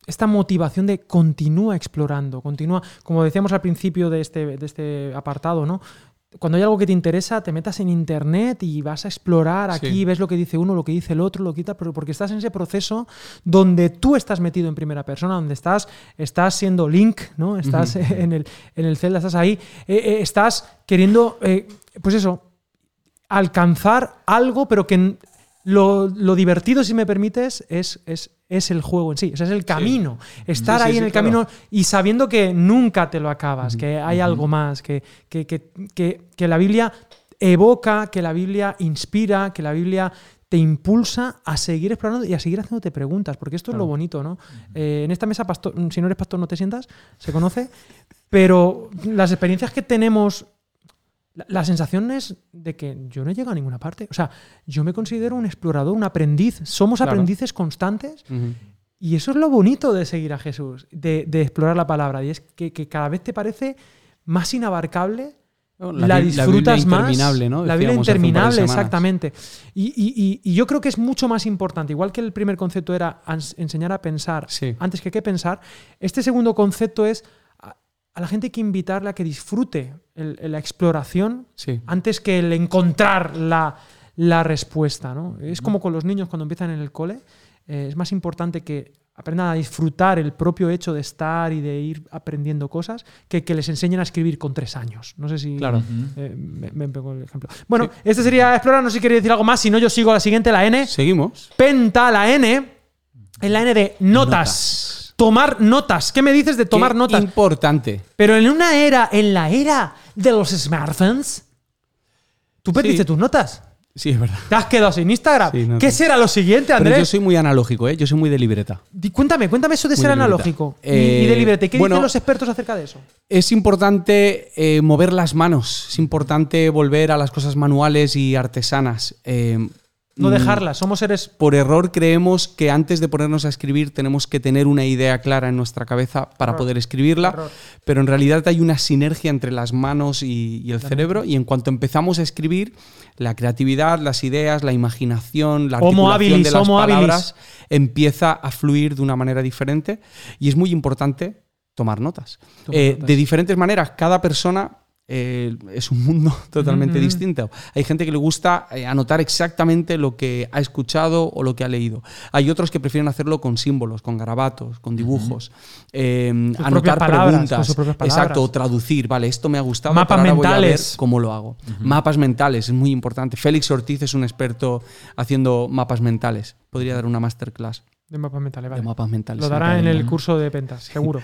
esta motivación de continúa explorando, continúa, como decíamos al principio de este, de este apartado, ¿no? Cuando hay algo que te interesa, te metas en internet y vas a explorar Sí. aquí, ves lo que dice uno, lo que dice el otro, lo pero porque estás en ese proceso donde tú estás metido en primera persona, donde estás, estás siendo Link, ¿no? Estás en, el, en el Zelda, estás ahí, eh, eh, estás queriendo, eh, pues eso, alcanzar algo, pero que lo, lo divertido, si me permites, es, es, es el juego en sí, o sea, es el camino. Estar Sí, sí, ahí en el claro. camino y sabiendo que nunca te lo acabas, que hay algo más, que, que, que- que- que la Biblia evoca, que la Biblia inspira, que la Biblia te impulsa a seguir explorando y a seguir haciéndote preguntas, porque esto es lo bonito, ¿no? Eh, en esta mesa, pastor, si no eres pastor no te sientas, se conoce, pero las experiencias que tenemos la, la sensación es de que yo no he llegado a ninguna parte. O sea, yo me considero un explorador, un aprendiz. Somos Claro. aprendices constantes y eso es lo bonito de seguir a Jesús, de, de explorar la palabra. Y es que, que cada vez te parece más inabarcable, No, la, bi- disfrutas Biblia más. interminable, ¿no? La Biblia de interminable, exactamente. Y, y- y- y yo creo que es mucho más importante, igual que el primer concepto era enseñar a pensar Sí. antes que qué pensar, este segundo concepto es a, la gente hay que invitarle a que disfrute el- la exploración Sí. antes que el encontrar la, la respuesta. ¿no? Es como con los niños cuando empiezan en el cole. eh, es más importante que aprendan a disfrutar el propio hecho de estar y de ir aprendiendo cosas que que les enseñen a escribir con tres años. No sé si Claro. eh, me, me pego el ejemplo. Bueno, este sería explorar. No sé si queréis decir algo más. Si no, yo sigo a la siguiente, la N. Seguimos. Penta, la N. En la N de notas. Notas. Tomar notas. ¿Qué me dices de tomar Qué notas? Importante. Pero en una era, en la era de los smartphones, tú perdiste Sí. tus notas. Sí, es verdad. Te has quedado sin Instagram. Sí, no ¿Qué será lo siguiente, Pero Andrés? yo soy muy analógico, ¿eh? Yo soy muy de libreta. Cuéntame, cuéntame eso de Muy ser de libreta. analógico y- y, de Eh, librete. ¿Qué bueno, dicen los expertos acerca de eso? Es importante eh, mover las manos. Es importante volver a las cosas manuales y artesanas. Eh, No mm, dejarlas. Somos seres. Por error creemos que antes de ponernos a escribir tenemos que tener una idea clara en nuestra cabeza para Error. poder escribirla, Error. pero en realidad hay una sinergia entre las manos y, y el cerebro y en cuanto empezamos a escribir, la creatividad, las ideas, la imaginación, la Homo articulación habilis, de las homo habilis. palabras empieza a fluir de una manera diferente y es muy importante tomar notas. Tomar Eh, notas. De diferentes maneras, cada persona eh, es un mundo totalmente distinto. Hay gente que le gusta eh, anotar exactamente lo que ha escuchado o lo que ha leído. Hay otros que prefieren hacerlo con símbolos, con garabatos, con dibujos, eh, Sus anotar palabras, preguntas. sus. Exacto, o traducir. Vale, esto me ha gustado. Mapas pero ahora voy a ver mentales. cómo lo hago. Mapas mentales, es muy importante. Félix Ortiz es un experto haciendo mapas mentales. Podría dar una masterclass De mapas mentales, vale. de mapas mentales. Lo dará en el curso de Pentas, seguro.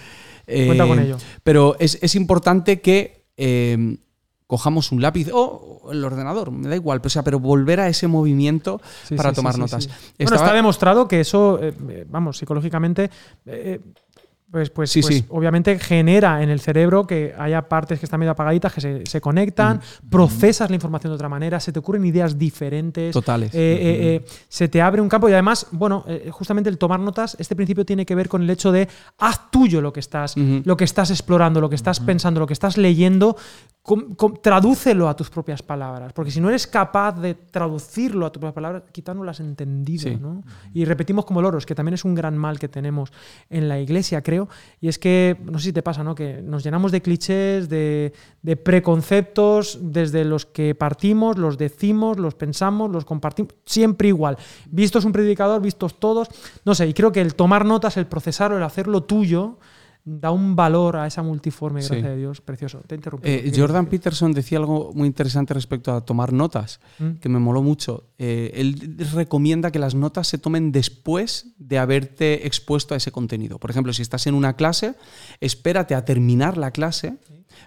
Eh, Cuenta con ello. Pero es, es importante que eh, cojamos un lápiz o el ordenador, me da igual, pero, o sea, pero volver a ese movimiento Sí, para sí, tomar sí, notas. Bueno, está demostrado que eso, eh, eh, vamos, psicológicamente, eh, pues, pues, Sí, pues sí. obviamente genera en el cerebro que haya partes que están medio apagaditas, que se, se conectan, procesas la información de otra manera, se te ocurren ideas diferentes. Totales. eh, eh, eh, se te abre un campo y además, bueno, justamente el tomar notas, este principio tiene que ver con el hecho de haz tuyo lo que estás, lo que estás explorando, lo que estás pensando, lo que estás leyendo, tradúcelo a tus propias palabras, porque si no eres capaz de traducirlo a tus propias palabras, quizás no lo has entendido, Sí. ¿no? Y repetimos como loros, que también es un gran mal que tenemos en la iglesia, creo, y es que, no sé si te pasa, ¿no? Que nos llenamos de clichés, de, de preconceptos, desde los que partimos, los decimos, los pensamos, los compartimos, siempre igual. Vistos un predicador, vistos todos, no sé, y creo que el tomar notas, el procesarlo, el hacerlo tuyo, da un valor a esa multiforme Sí. gracia de Dios precioso. Te interrumpí. Eh, Jordan Peterson decía algo muy interesante respecto a tomar notas, Mm. que me moló mucho. Eh, él recomienda que las notas se tomen después de haberte expuesto a ese contenido. Por ejemplo, si estás en una clase, espérate a terminar la clase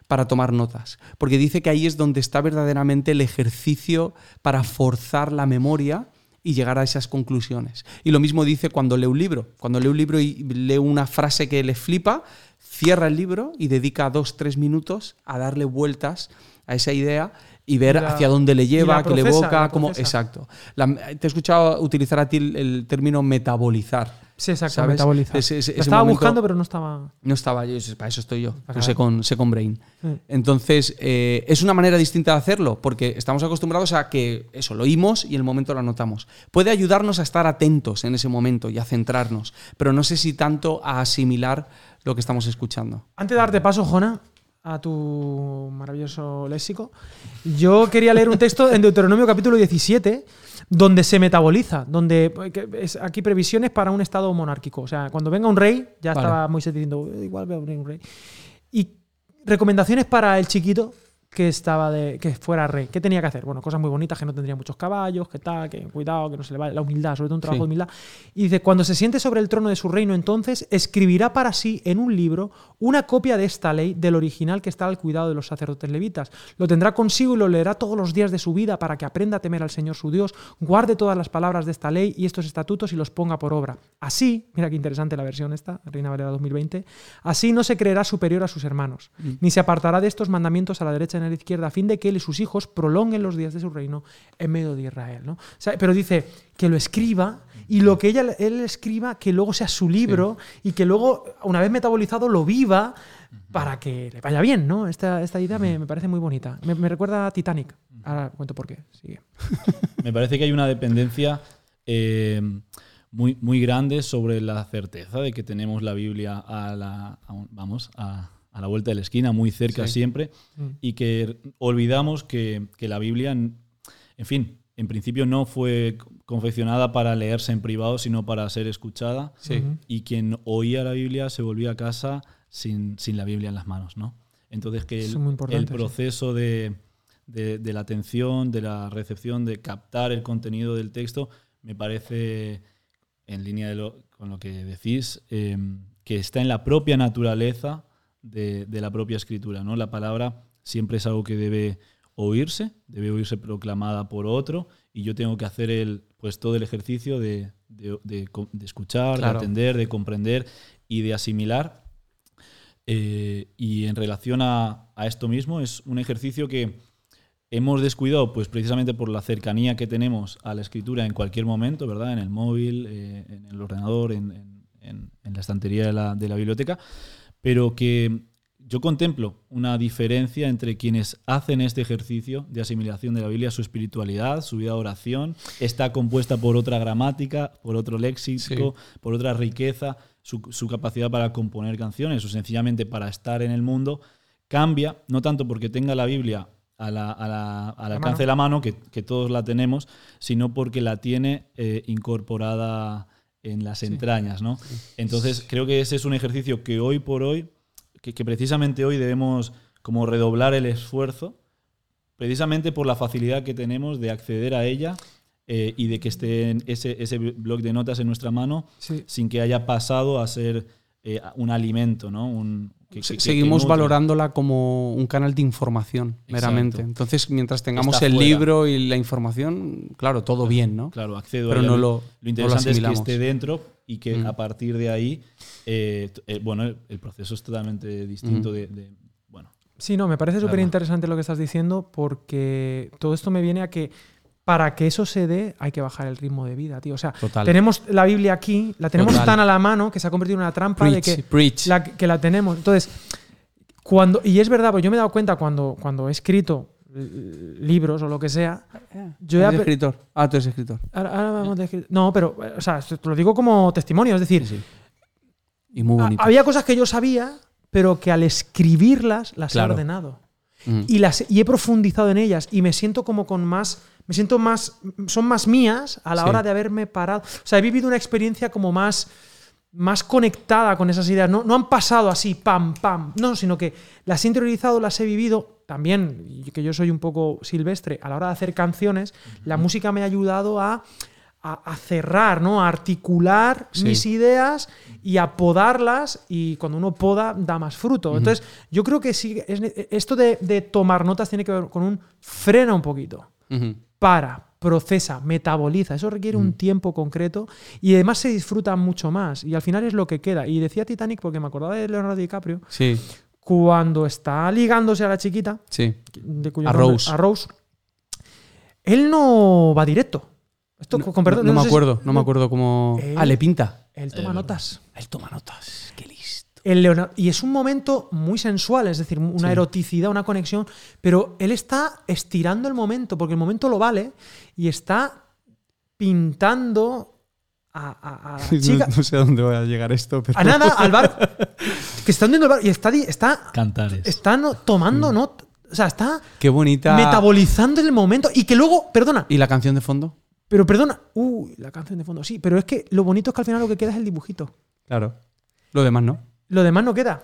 para tomar notas, porque dice que ahí es donde está verdaderamente el ejercicio para forzar la memoria y llegar a esas conclusiones. Y lo mismo dice cuando lee un libro. Cuando lee un libro y lee una frase que le flipa, cierra el libro y dedica dos, tres minutos a darle vueltas a esa idea y ver la- hacia dónde le lleva, qué le evoca, cómo. Exacto. La- te he escuchado utilizar a ti el, el término metabolizar. Sí, exacto, ¿sabes? estaba momento- buscando, pero no estaba. No estaba yo, para eso estoy yo. Yo sé con, sé con Brain. Sí. Entonces, eh, es una manera distinta de hacerlo, porque estamos acostumbrados a que eso lo oímos y el momento lo anotamos. Puede ayudarnos a estar atentos en ese momento y a centrarnos, pero no sé si tanto a asimilar lo que estamos escuchando. Antes de darte paso, Jona, a tu maravilloso léxico, yo quería leer un texto en Deuteronomio capítulo 17, donde se metaboliza, donde es aquí previsiones para un estado monárquico. O sea, cuando venga un rey, ya Vale. estaba Moisés diciendo, "Eh, igual va a venir un rey. Y recomendaciones para el chiquito que estaba de que fuera rey. ¿Qué tenía que hacer? Bueno, cosas muy bonitas, que no tendría muchos caballos, que tal, que cuidado, que no se le vaya la humildad, sobre todo un trabajo Sí. de humildad. Y dice, cuando se siente sobre el trono de su reino, entonces escribirá para sí en un libro una copia de esta ley del original que está al cuidado de los sacerdotes levitas. Lo tendrá consigo y lo leerá todos los días de su vida para que aprenda a temer al Señor su Dios, guarde todas las palabras de esta ley y estos estatutos y los ponga por obra. Así, mira qué interesante la versión esta, Reina Valera 2020, así no se creerá superior a sus hermanos, ni se apartará de estos mandamientos a la derecha a la izquierda a fin de que él y sus hijos prolonguen los días de su reino en medio de Israel. ¿no? O sea, pero dice que lo escriba y lo que ella, él escriba, que luego sea su libro y que luego, una vez metabolizado, lo viva para que le vaya bien. ¿no? Esta, esta idea me, me parece muy bonita. Me, me recuerda a Titanic. Ahora cuento por qué. Sigue. Me parece que hay una dependencia eh, muy, muy grande sobre la certeza de que tenemos la Biblia a la, a un- vamos, a, a la vuelta de la esquina, muy cerca Sí. siempre, Mm. y que olvidamos que, que la Biblia, en en fin, en principio no fue confeccionada para leerse en privado, sino para ser escuchada. Sí. Y quien oía la Biblia se volvía a casa sin, sin la Biblia en las manos, ¿no? Entonces que el, sí. proceso de, de- de la atención, de la recepción, de captar el contenido del texto, me parece, en línea de lo- con lo que decís, eh, que está en la propia naturaleza de, de la propia escritura, ¿no? La palabra siempre es algo que debe oírse, debe oírse proclamada por otro, y yo tengo que hacer el, pues, todo el ejercicio de, de- de escuchar, Claro. de atender, de comprender y de asimilar. Eh, y en relación a, a esto mismo, es un ejercicio que hemos descuidado, pues precisamente por la cercanía que tenemos a la escritura en cualquier momento, ¿verdad? En el móvil, eh, en el ordenador, en, en- en- en la estantería de la, de la biblioteca, pero que yo contemplo una diferencia entre quienes hacen este ejercicio de asimilación de la Biblia, su espiritualidad, su vida de oración, está compuesta por otra gramática, por otro léxico, por otra riqueza, su, su capacidad para componer canciones o sencillamente para estar en el mundo, cambia, no tanto porque tenga la Biblia a la- a la- al La alcance mano. de la mano, que, que todos la tenemos, sino porque la tiene eh, incorporada en las entrañas. ¿no? Entonces, creo que ese es un ejercicio que hoy por hoy, que, que precisamente hoy debemos como redoblar el esfuerzo, precisamente por la facilidad que tenemos de acceder a ella eh, y de que esté en ese, ese blog de notas en nuestra mano Sí. sin que haya pasado a ser eh, un alimento, ¿no? Un, que- que- que- que Seguimos valorándola como un canal de información, meramente. Entonces, mientras tengamos Está el fuera. libro y la información, claro, todo bien, ¿no? Claro, accedo Pero a ella. no lo- Lo interesante es que esté dentro y que Mm. a partir de ahí, eh, eh, bueno, el, el proceso es totalmente distinto Mm. de, de- bueno, Sí, no, me parece Claro. súper interesante lo que estás diciendo porque todo esto me viene a que para que eso se dé hay que bajar el ritmo de vida, tío. O sea, Total. tenemos la Biblia aquí, la tenemos Total. tan a la mano que se ha convertido en una trampa de Preach, que preach. la, que la tenemos. Entonces, cuando, y es verdad, pues yo me he dado cuenta cuando, cuando he escrito eh, libros o lo que sea, yo ¿Eres escritor. Ah, tú eres escritor. ahora, ahora vamos a decir- No, pero, o sea, te lo digo como testimonio, es decir, Sí, sí. Y muy bonito. había cosas que yo sabía, pero que al escribirlas las Claro. he ordenado Mm. y las y he profundizado en ellas y me siento como con más me siento más son más mías a la Sí. hora de haberme parado o sea he vivido una experiencia como más más conectada con esas ideas no, no han pasado así pam pam no sino que las he interiorizado las he vivido también que yo soy un poco silvestre a la hora de hacer canciones la música me ha ayudado a a, a cerrar, ¿no? A articular Sí. mis ideas y a podarlas y cuando uno poda da más fruto. Entonces, yo creo que sí, es esto de, de tomar notas tiene que ver con un frena un poquito, Para, procesa, metaboliza. Eso requiere un tiempo concreto y además se disfruta mucho más y al final es lo que queda. Y decía Titanic porque me acordaba de Leonardo DiCaprio Sí, cuando está ligándose a la chiquita, sí. de cuyo A nombre- Rose. a Rose, él no va directo. Esto, No, con perdón, no me si- acuerdo, no me acuerdo cómo. Eh, Ah, le pinta. Él toma verdad. notas. Él toma notas. Qué listo. El Leonardo- y es un momento muy sensual, es decir, una Sí. eroticidad, una conexión, pero él está estirando el momento, porque el momento lo vale, y está pintando a, a- a la chica. No, no sé a dónde va a llegar esto, pero. A nada, al bar. Que está hundiendo el bar y está, está, cantares. está no- tomando not- O sea, está Qué bonita. metabolizando el momento. Y que luego, perdona, ¿Y la canción de fondo? pero perdona. Uy, la canción de fondo, sí, pero es que lo bonito es que al final lo que queda es el dibujito. Claro. Lo demás no. Lo demás no queda.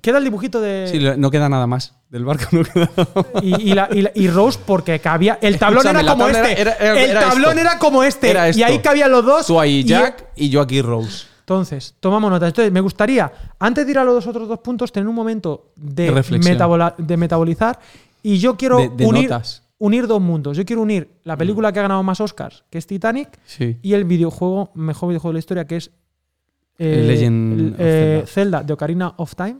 Queda el dibujito de. Sí, no queda nada más. Del barco no queda nada más. Y, y la- y la- y Rose, porque cabía. El tablón Escúchame, era como este. era- era- el era tablón esto. era como este. Y ahí cabían los dos. Tú ahí Jack y yo aquí Rose. entonces, tomamos nota. Entonces, me gustaría, antes de ir a los otros dos puntos, tener un momento de, metabola- metabolizar. Y yo quiero De- de unir, dos mundos. Yo quiero unir la película que ha ganado más Oscars, que es Titanic, Sí. y el videojuego, mejor videojuego de la historia, que es El Legend el- of eh, Zelda. Zelda de Ocarina of Time.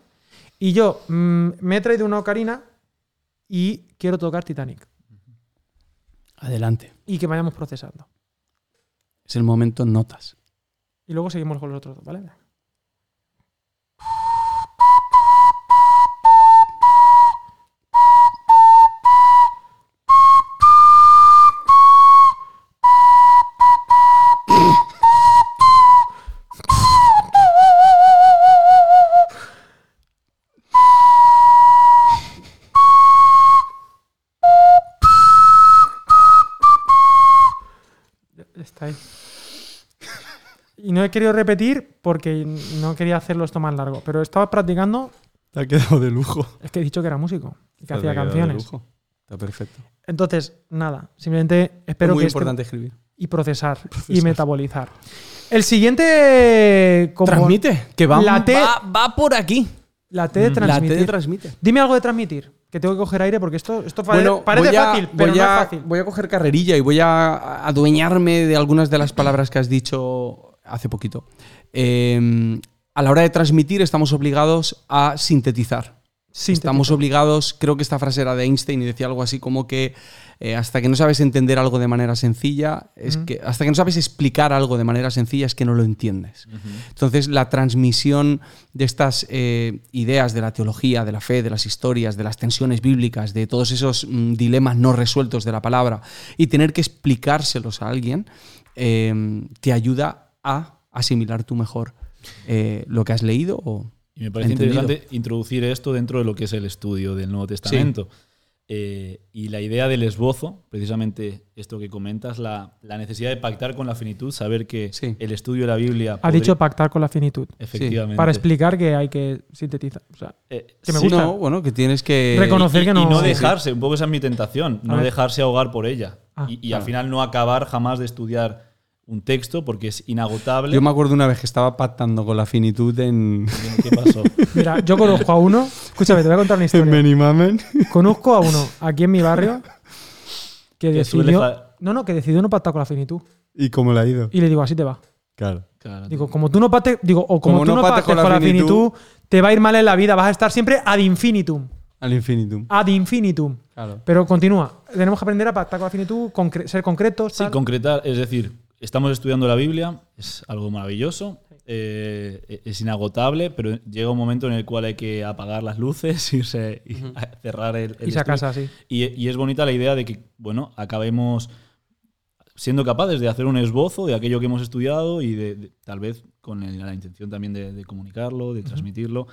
Y yo mm, me he traído una Ocarina y quiero tocar Titanic. Adelante. Y que vayamos procesando. Es el momento notas. Y luego seguimos con los otros dos, ¿vale? Querido repetir porque no quería hacerlo esto más largo. Pero estaba practicando. Te ha quedado de lujo. Es que he dicho que era músico y que hacía quedado de canciones. lujo. Está perfecto. Entonces, nada. Simplemente espero es muy que este- importante escribir. y procesar, y metabolizar. El siguiente. como- Transmite, que va, La T- va, va por aquí. La T de La transmitir. T de transmite. Dime algo de transmitir. Que tengo que coger aire porque esto, esto Bueno, parece voy a, fácil, pero voy no a- es fácil. Voy a coger carrerilla y voy a adueñarme de algunas de las palabras que has dicho hace poquito. Eh, a la hora de transmitir estamos obligados a sintetizar. Sintetizar. Estamos obligados, creo que esta frase era de Einstein y decía algo así como que eh, hasta que no sabes entender algo de manera sencilla, es que hasta que no sabes explicar algo de manera sencilla es que no lo entiendes. Entonces la transmisión de estas eh, ideas de la teología, de la fe, de las historias, de las tensiones bíblicas, de todos esos mm, dilemas no resueltos de la palabra y tener que explicárselos a alguien, eh, te ayuda a asimilar tú mejor eh, lo que has leído o Y me parece entendido. interesante introducir esto dentro de lo que es el estudio del Nuevo Testamento. Eh, y la idea del esbozo, precisamente esto que comentas, la, la necesidad de pactar con la finitud, saber que Sí. el estudio de la Biblia. Ha podría- dicho pactar con la finitud. Efectivamente. Para explicar que hay que sintetizar. O sea, Eh, que me sí, gusta. No, bueno, que tienes que Reconocer y, que y no- no Sí, sí. dejarse, un poco esa es mi tentación, no dejarse ahogar por ella. Ah, y y claro. al final no acabar jamás de estudiar un texto porque es inagotable. Yo me acuerdo una vez que estaba pactando con la finitud en, ¿Qué pasó? mira, yo conozco a uno. Escúchame, te voy a contar una en historia. Benimamen. Conozco a uno aquí en mi barrio que decidió. No, no, que decidió no pactar con la finitud. ¿Y cómo le ha ido? Y le digo, así te va. Claro. Claro, Digo, como tú no pactes, digo, o como, Como tú no no pactes con la finitud, te va a ir mal en la vida. Vas a estar siempre ad infinitum. Al infinitum. Ad infinitum. Claro. Pero continúa. Tenemos que aprender a pactar con la finitud, concre- ser concretos. Sí, tal. concretar, es decir, estamos estudiando la Biblia, es algo maravilloso, eh, es inagotable, pero llega un momento en el cual hay que apagar las luces, irse y cerrar el, el y casa. Y, y es bonita la idea de que, bueno, acabemos siendo capaces de hacer un esbozo de aquello que hemos estudiado y de, de- tal vez con el- la intención también de, de comunicarlo, de transmitirlo.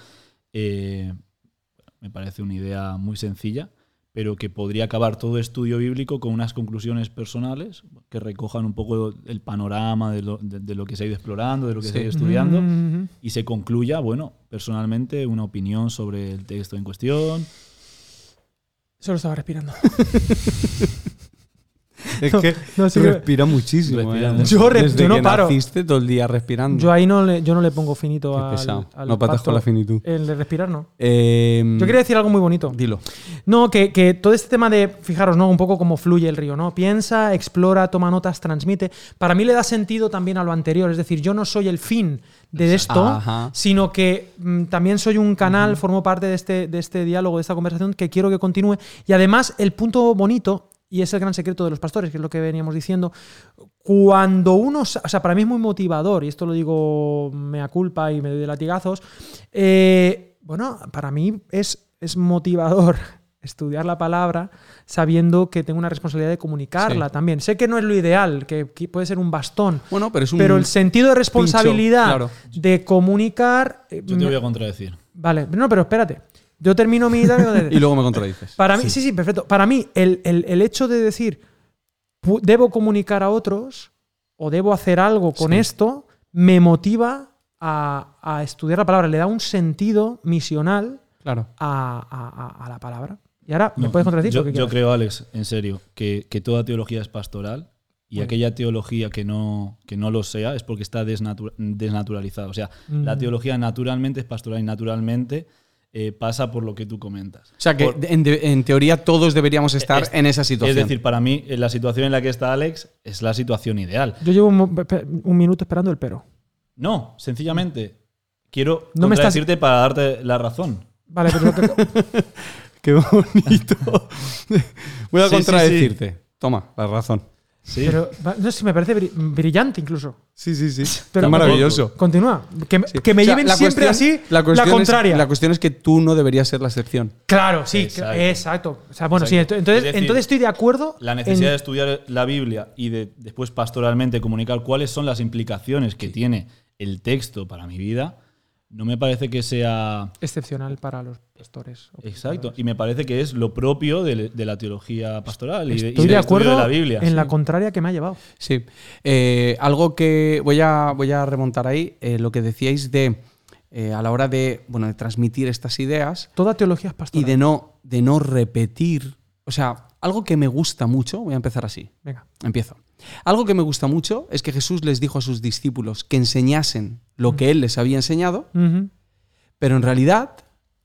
Eh, me parece una idea muy sencilla, pero que podría acabar todo estudio bíblico con unas conclusiones personales que recojan un poco el panorama de lo, de- de lo que se ha ido explorando, de lo que se ha ido estudiando, Mm, y se concluya, bueno, personalmente, una opinión sobre el texto en cuestión. Solo estaba respirando. Es que no, sí que- respira muchísimo. Respira ¿eh? mucho. Yo re- Desde yo no que paro. naciste todo el día respirando. Yo ahí no le, yo no le pongo finito Qué pesado. al no patas con la finitud. El de respirar, no. Eh, Yo quería decir algo muy bonito. Dilo. No, que, que todo este tema de, fijaros, ¿no? Un poco como fluye el río, ¿no? Piensa, explora, toma notas, transmite. Para mí le da sentido también a lo anterior. Es decir, yo no soy el fin de esto, Ajá. sino que mm, también soy un canal, formo parte de este, de este diálogo, de esta conversación que quiero que continúe. Y además, el punto bonito, y es el gran secreto de los pastores, que es lo que veníamos diciendo, cuando uno, o sea, para mí es muy motivador, y esto lo digo mea culpa y me doy de latigazos, eh, bueno, para mí es, es motivador estudiar la palabra sabiendo que tengo una responsabilidad de comunicarla Sí. también. Sé que no es lo ideal, que, puede ser un bastón, Bueno, pero es un. pero el sentido de responsabilidad claro. de comunicar... eh, Yo te voy a contradecir. Vale, no, pero espérate. Yo termino mi... Y luego me contradices. Para mí, sí, sí, perfecto. Para mí, el, el- el hecho de decir, debo comunicar a otros o debo hacer algo con Sí. esto, me motiva a, a estudiar la palabra. Le da un sentido misional Claro. a, a- a- a la palabra. Y ahora, ¿me No, puedes contradecir? Yo, Lo que yo creo, Alex, en serio, que, que toda teología es pastoral y Muy aquella teología que no, que no lo sea es porque está desnatu- desnaturalizada. O sea, la Mm. teología naturalmente es pastoral y naturalmente eh, pasa por lo que tú comentas. O sea que Por- en, teoría todos deberíamos estar Es- en esa situación. es decir, para mí, eh, la situación en la que está Alex es la situación ideal. Yo llevo un, minuto esperando el pero. No, sencillamente, quiero No me estás- contradecirte para darte la razón. Vale, pero Qué bonito. Voy a Sí, sí, contradecirte. Toma, la razón. Sí. Pero no sé, me parece bri- brillante incluso. Sí, sí, sí. Pero- Qué maravilloso. Continúa. Que, Sí. que me O sea, lleven la siempre cuestión- así la, cuestión es- contraria. la cuestión es que tú no deberías ser la excepción. claro, sí, Exacto. O sea, bueno, sí, Exacto. ent- entonces, Es decir, entonces estoy de acuerdo. La necesidad de estudiar la Biblia y de después pastoralmente comunicar cuáles son las implicaciones que tiene el texto para mi vida, no me parece que sea excepcional para los pastores. exacto. pastores. Y me parece que es lo propio de, de la teología pastoral y, de- y acuerdo de la Biblia. en la contraria que me ha llevado. Sí. Eh, algo que voy a, voy a remontar ahí, eh, lo que decíais de eh, a la hora de, bueno, de transmitir estas ideas Toda teología es y pastoral. de no, de no repetir. O sea, algo que me gusta mucho, voy a empezar así. Venga. Empiezo. Algo que me gusta mucho es que Jesús les dijo a sus discípulos que enseñasen lo que él les había enseñado, pero en realidad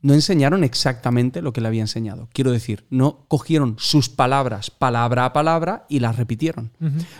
no enseñaron exactamente lo que le había enseñado. Quiero decir, no cogieron sus palabras palabra a palabra y las repitieron.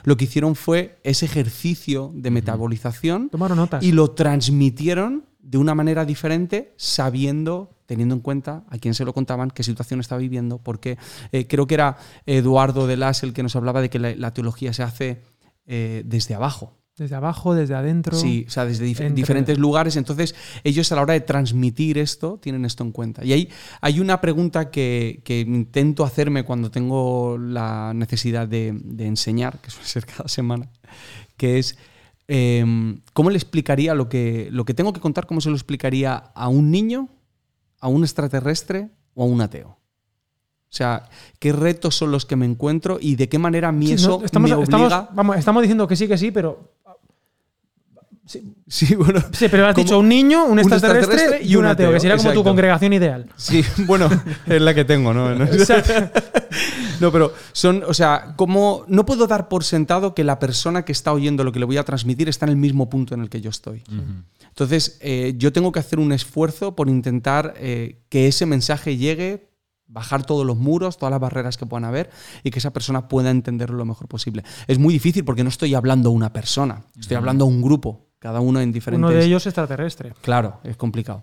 Lo que hicieron fue ese ejercicio de metabolización Tomaron notas. y lo transmitieron de una manera diferente, sabiendo, teniendo en cuenta a quién se lo contaban, qué situación estaba viviendo, porque eh, creo que era Eduardo de Las el que nos hablaba de que la, la teología se hace eh, desde abajo. Desde abajo, desde adentro. Sí, o sea, desde dif- entre- diferentes lugares. Entonces, ellos a la hora de transmitir esto, tienen esto en cuenta. Y ahí hay una pregunta que, que intento hacerme cuando tengo la necesidad de, de enseñar, que suele ser cada semana, que es, em, ¿cómo le explicaría lo que, lo que tengo que contar, cómo se lo explicaría a un niño, a un extraterrestre o a un ateo? O sea, ¿qué retos son los que me encuentro y de qué manera a mí Sí, eso no, estamos, me estamos- obliga? vamos, estamos diciendo que sí, que sí, pero. Sí, bueno, Sí, pero has Como dicho un niño, un un extraterrestre, extraterrestre y un ateo, que sería como tu congregación ideal. Sí, bueno, es la que tengo, ¿no? No, No, pero son, o sea, como no puedo dar por sentado que la persona que está oyendo lo que le voy a transmitir está en el mismo punto en el que yo estoy. Entonces, eh, yo tengo que hacer un esfuerzo por intentar eh, que ese mensaje llegue, bajar todos los muros, todas las barreras que puedan haber y que esa persona pueda entenderlo lo mejor posible. Es muy difícil porque no estoy hablando a una persona, estoy hablando a un grupo, cada uno en diferentes. uno de ellos extraterrestre, Claro, es complicado.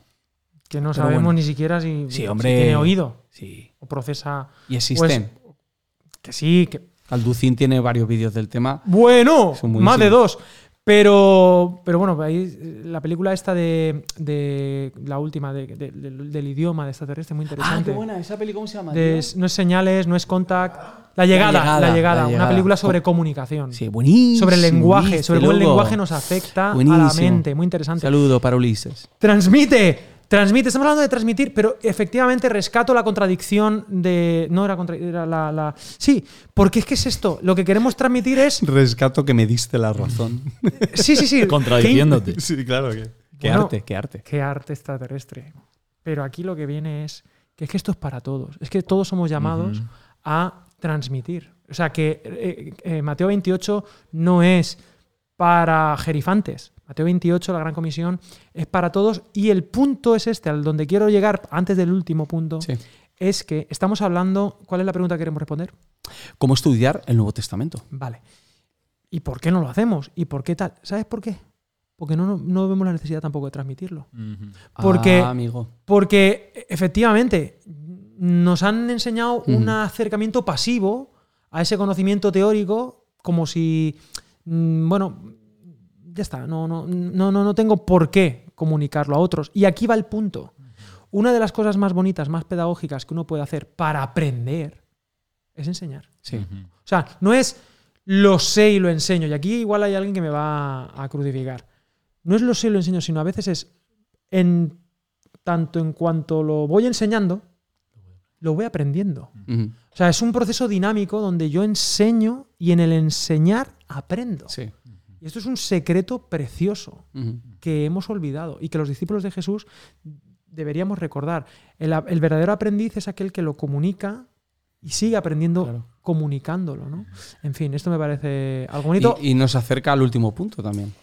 que no Pero sabemos bueno. ni siquiera si, Sí, si hombre. tiene oído Sí. o procesa. Y existen. Pues, que sí, que. Alducin tiene varios vídeos del tema. Bueno, más de dos. Pero, pero bueno, ahí, eh, la película esta de, de la última, de- de- del- del idioma de extraterrestre, muy interesante. ¿Esa peli cómo se llama? No es señales, no es contact. La llegada, la llegada, una llegada. película sobre comunicación. Sí, buenísimo. sobre el lenguaje, ¿viste, sobre cómo el lenguaje nos afecta a la mente. Muy interesante. Saludo para Ulises. Transmite, transmite. Estamos hablando de transmitir, pero efectivamente rescato la contradicción de. No era, contra, era la, la- Sí, porque es que es esto. Lo que queremos transmitir es. Rescato que me diste la razón. Sí, sí, sí. Contradiciéndote. sí, claro que. Qué Bueno, arte, qué arte. Qué arte extraterrestre. Pero aquí lo que viene es que es que esto es para todos. Es que todos somos llamados a transmitir. O sea que eh, eh, Mateo 28 no es para jerifantes. Mateo 28, la gran comisión, es para todos. Y el punto es este, al donde quiero llegar antes del último punto, Sí. es que estamos hablando. ¿Cuál es la pregunta que queremos responder? ¿Cómo estudiar el Nuevo Testamento? Vale. ¿Y por qué no lo hacemos? ¿Y por qué tal? ¿Sabes por qué? Porque no, no, no vemos la necesidad tampoco de transmitirlo. Porque- Ah, amigo. Porque efectivamente nos han enseñado un acercamiento pasivo a ese conocimiento teórico como si, mm, bueno, ya está, no, no, no, no, no tengo por qué comunicarlo a otros. Y aquí va el punto. Una de las cosas más bonitas, más pedagógicas que uno puede hacer para aprender es enseñar. Sí. O sea, no es lo sé y lo enseño. Y aquí igual hay alguien que me va a crucificar. No es lo sé y lo enseño, sino a veces es en tanto en cuanto lo voy enseñando, lo voy aprendiendo. O sea, es un proceso dinámico donde yo enseño y en el enseñar aprendo. Sí. Y esto es un secreto precioso que hemos olvidado y que los discípulos de Jesús deberíamos recordar. El, el verdadero aprendiz es aquel que lo comunica y sigue aprendiendo Claro. comunicándolo. ¿no? En fin, esto me parece algo bonito, Y, y nos acerca al último punto también.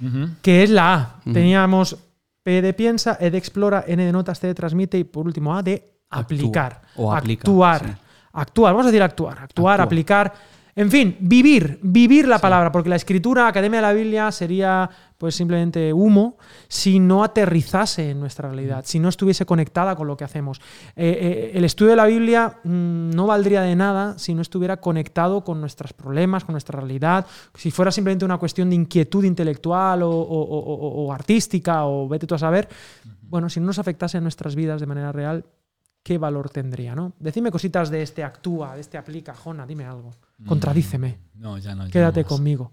Que es la A. Teníamos P de piensa, E de explora, N de notas, T de transmite y por último A de. Aplicar. O aplica, actuar. sí. Actuar, vamos a decir actuar. Actuar, Actúa. aplicar. En fin, vivir, vivir la palabra, porque la escritura, Academia de la Biblia, sería pues simplemente humo si no aterrizase en nuestra realidad, si no estuviese conectada con lo que hacemos. Eh, eh, el estudio de la Biblia mm, no valdría de nada si no estuviera conectado con nuestros problemas, con nuestra realidad, si fuera simplemente una cuestión de inquietud intelectual o, o- o- o artística o vete tú a saber. Bueno, si no nos afectase en nuestras vidas de manera real, ¿qué valor tendría? ¿no? Decidme cositas de este actúa, de este aplica, Jona, dime algo. Contradíceme, No, ya no. ya quédate no conmigo.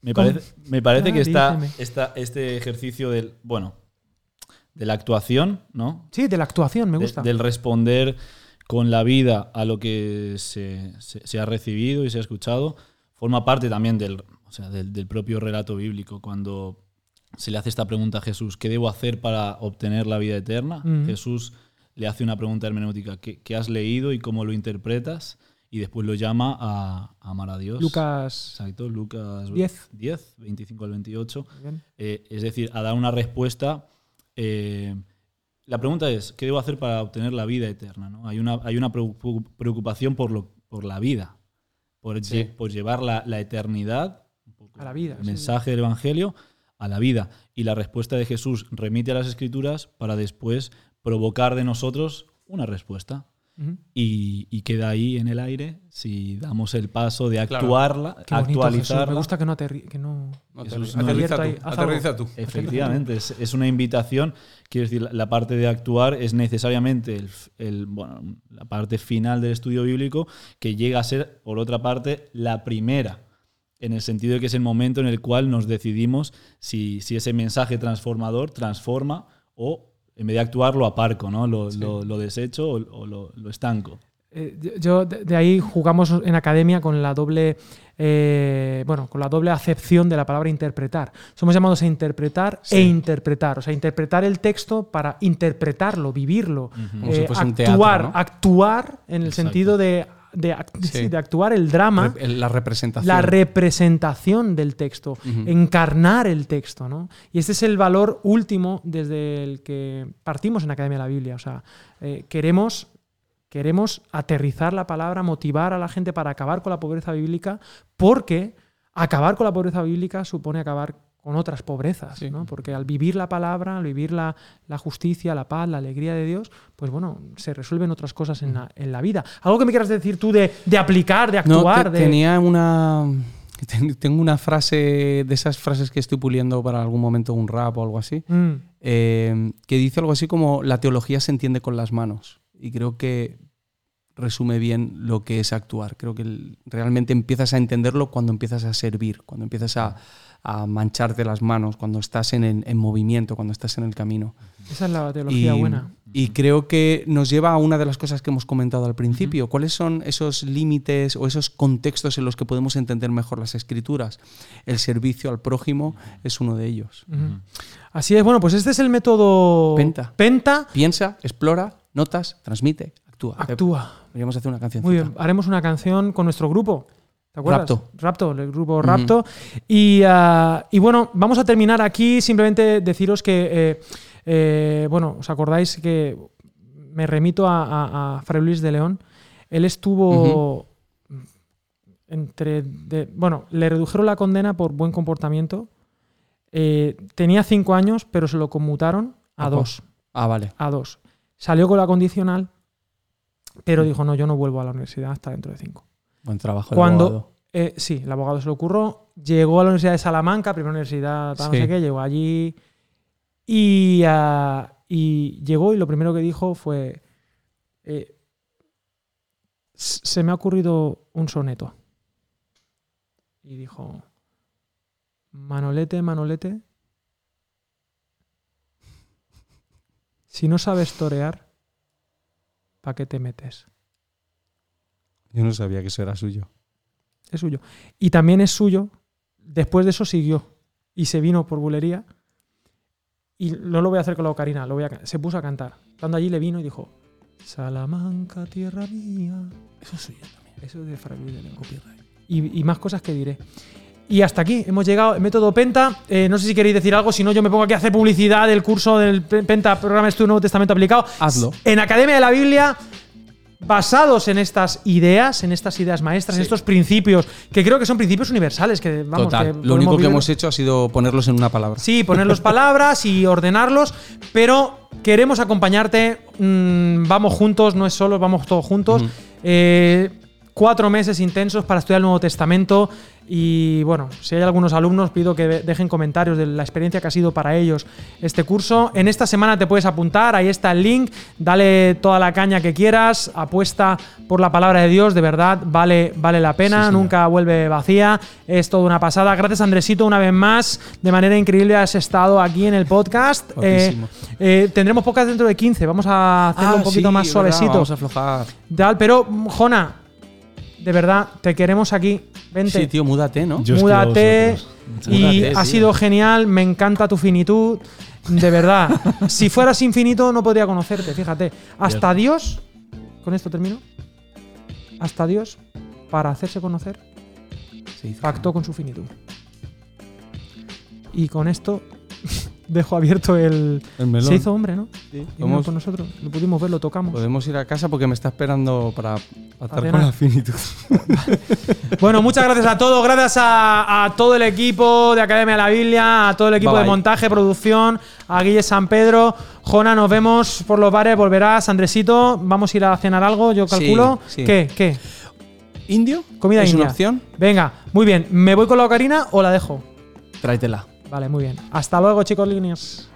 Me parece, me parece que está, está este ejercicio del, bueno, de la actuación, ¿no? Sí, de la actuación, me De- gusta. del responder con la vida a lo que se, se- se ha recibido y se ha escuchado, forma parte también del, o sea, del, del propio relato bíblico. Cuando se le hace esta pregunta a Jesús, ¿qué debo hacer para obtener la vida eterna? Ujú. Jesús le hace una pregunta hermenéutica, ¿qué, qué has leído y cómo lo interpretas? Y después lo llama a, a amar a Dios. Lucas Exacto, Lucas 10. 10, 25 al 28. Muy bien. Eh, es decir, a dar una respuesta. eh, la pregunta es, ¿qué debo hacer para obtener la vida eterna? ¿no? Hay, una, hay una preocupación por, lo, por la vida, por, Sí. lle- por llevar la, la eternidad, A la vida, el sí. mensaje del Evangelio, a la vida. Y la respuesta de Jesús remite a las Escrituras para después provocar de nosotros una respuesta. Y, y queda ahí en el aire si damos el paso de Claro. actuarla, Jesús. actualizarla. Me gusta que no aterri que no. No, Jesús, aterriza, no. aterriza Abierto ahí, tú, aterriza. Efectivamente, es, es una invitación. Quiero decir, la, la parte de actuar es necesariamente el- bueno, la parte final del estudio bíblico que llega a ser, por otra parte, la primera. En el sentido de que es el momento en el cual nos decidimos si, si ese mensaje transformador transforma o en vez de actuar lo aparco, ¿no? lo, lo- lo desecho o, o lo, lo estanco. Eh, yo- de de ahí jugamos en academia con la doble eh, bueno con la doble acepción de la palabra interpretar somos llamados a interpretar Sí. e interpretar o sea interpretar el texto para interpretarlo vivirlo Como si eh, fuese un actuar teatro, ¿no? actuar en el Exacto. sentido de de, act- Sí. sí, de actuar el drama La representación. la representación del texto, encarnar el texto, ¿no? Y este es el valor último desde el que partimos en Academia de la Biblia. O sea, eh, queremos, queremos aterrizar la palabra, motivar a la gente para acabar con la pobreza bíblica, porque acabar con la pobreza bíblica supone acabar con otras pobrezas, Sí. ¿no? Porque al vivir la palabra, al vivir la, la justicia, la paz, la alegría de Dios, pues bueno, se resuelven otras cosas en la, en la vida. Algo que me quieras decir tú de, de aplicar, de No, actuar, te- de... tenía una. ten- Tengo una frase de esas frases que estoy puliendo para algún momento un rap o algo así, Mm. eh, que dice algo así como la teología se entiende con las manos. Y creo que resume bien lo que es actuar. Creo que realmente empiezas a entenderlo cuando empiezas a servir, cuando empiezas a, a mancharte las manos, cuando estás en, en- en movimiento, cuando estás en el camino. Esa es la teología y, buena. y creo que nos lleva a una de las cosas que hemos comentado al principio. ¿Cuáles son esos límites o esos contextos en los que podemos entender mejor las escrituras? El servicio al prójimo es uno de ellos. Así es, bueno, pues este es el método Penta. Penta. Piensa, explora, notas, transmite, actúa. Actúa. Podríamos hacer una canción. Muy bien, haremos una canción con nuestro grupo. ¿Te acuerdas? Rapto. Rapto, el grupo Rapto. y, ah, y bueno, vamos a terminar aquí. Simplemente deciros que, eh, eh, bueno, ¿os acordáis que me remito a, a- a Fray Luis de León? Él estuvo entre. de- bueno, le redujeron la condena por buen comportamiento. Eh, tenía cinco años, pero se lo conmutaron a dos. Ah, vale. A dos. Salió con la condicional, pero dijo: No, yo no vuelvo a la universidad hasta dentro de cinco. Buen trabajo. Cuando, abogado. eh, sí, el abogado se lo ocurrió, llegó a la Universidad de Salamanca, primera universidad, tal, Sí. no sé qué, llegó allí y, ah, y llegó y lo primero que dijo fue, eh, "S- se me ha ocurrido un soneto. Y dijo, Manolete, Manolete, si no sabes torear, ¿para qué te metes? Yo no sabía que eso era suyo. es suyo. Y también es suyo, después de eso siguió y se vino por bulería. Y no lo voy a hacer con la ocarina, lo voy a, se puso a cantar. Estando allí le vino y dijo, Salamanca, tierra mía. Eso es suyo también. Eso es de Fray Luis de León. Y, y más cosas que diré. Y hasta aquí hemos llegado, el método Penta. Eh, no sé si queréis decir algo, si no, yo me pongo aquí a hacer publicidad del curso del Pe- Penta, programa estudio Nuevo Testamento aplicado. Hazlo. En Academia de la Biblia, basados en estas ideas, en estas ideas maestras, en estos principios, que creo que son principios universales, que vamos, Total. que Lo único que hemos hecho ha sido ponerlos en una palabra. Sí, ponerlos palabras y ordenarlos, pero queremos acompañarte. mm, vamos juntos, no es solo, vamos todos juntos. Eh, cuatro meses intensos para estudiar el Nuevo Testamento. Y bueno, si hay algunos alumnos, pido que de- dejen comentarios de la experiencia que ha sido para ellos este curso. En esta semana te puedes apuntar, ahí está el link. Dale toda la caña que quieras, apuesta por la palabra de Dios, de verdad, vale, vale la pena, Sí, nunca vuelve vacía. Es toda una pasada. Gracias, Andresito, una vez más. De manera increíble has estado aquí en el podcast. Eh, eh, tendremos podcast dentro de 15. Vamos a hacerlo un poquito Ah, sí, más verdad, suavecito. Vamos a aflojar. Tal, pero, Jona, de verdad, te queremos aquí. Vente. Sí, tío, múdate, ¿no? Yo Múdate. Y Múdate, ha tío. sido genial. Me encanta tu finitud. De verdad. si fueras infinito, no podría conocerte. Fíjate. Hasta Dios. Con esto termino. Hasta Dios, para hacerse conocer, pactó con su finitud. Y con esto dejo abierto el. El melón. Se hizo hombre, ¿no? Sí, vamos- con nosotros. Lo pudimos ver, lo tocamos. podemos ir a casa porque me está esperando para, cenar. con la finitud. Bueno, muchas gracias a todos. Gracias a, a todo el equipo de Academia de la Biblia, a todo el equipo Bye, de bye. montaje, producción, a Guille San Pedro. Jona, nos vemos por los bares, volverás. Andresito, vamos a ir a cenar algo, yo Sí, calculo. sí. ¿Qué? ¿Qué? ¿Indio? Comida ¿Es india. una opción? Venga, muy bien. ¿Me voy con la ocarina o la dejo? Tráetela. Vale, muy bien. Hasta luego, chicos líneas.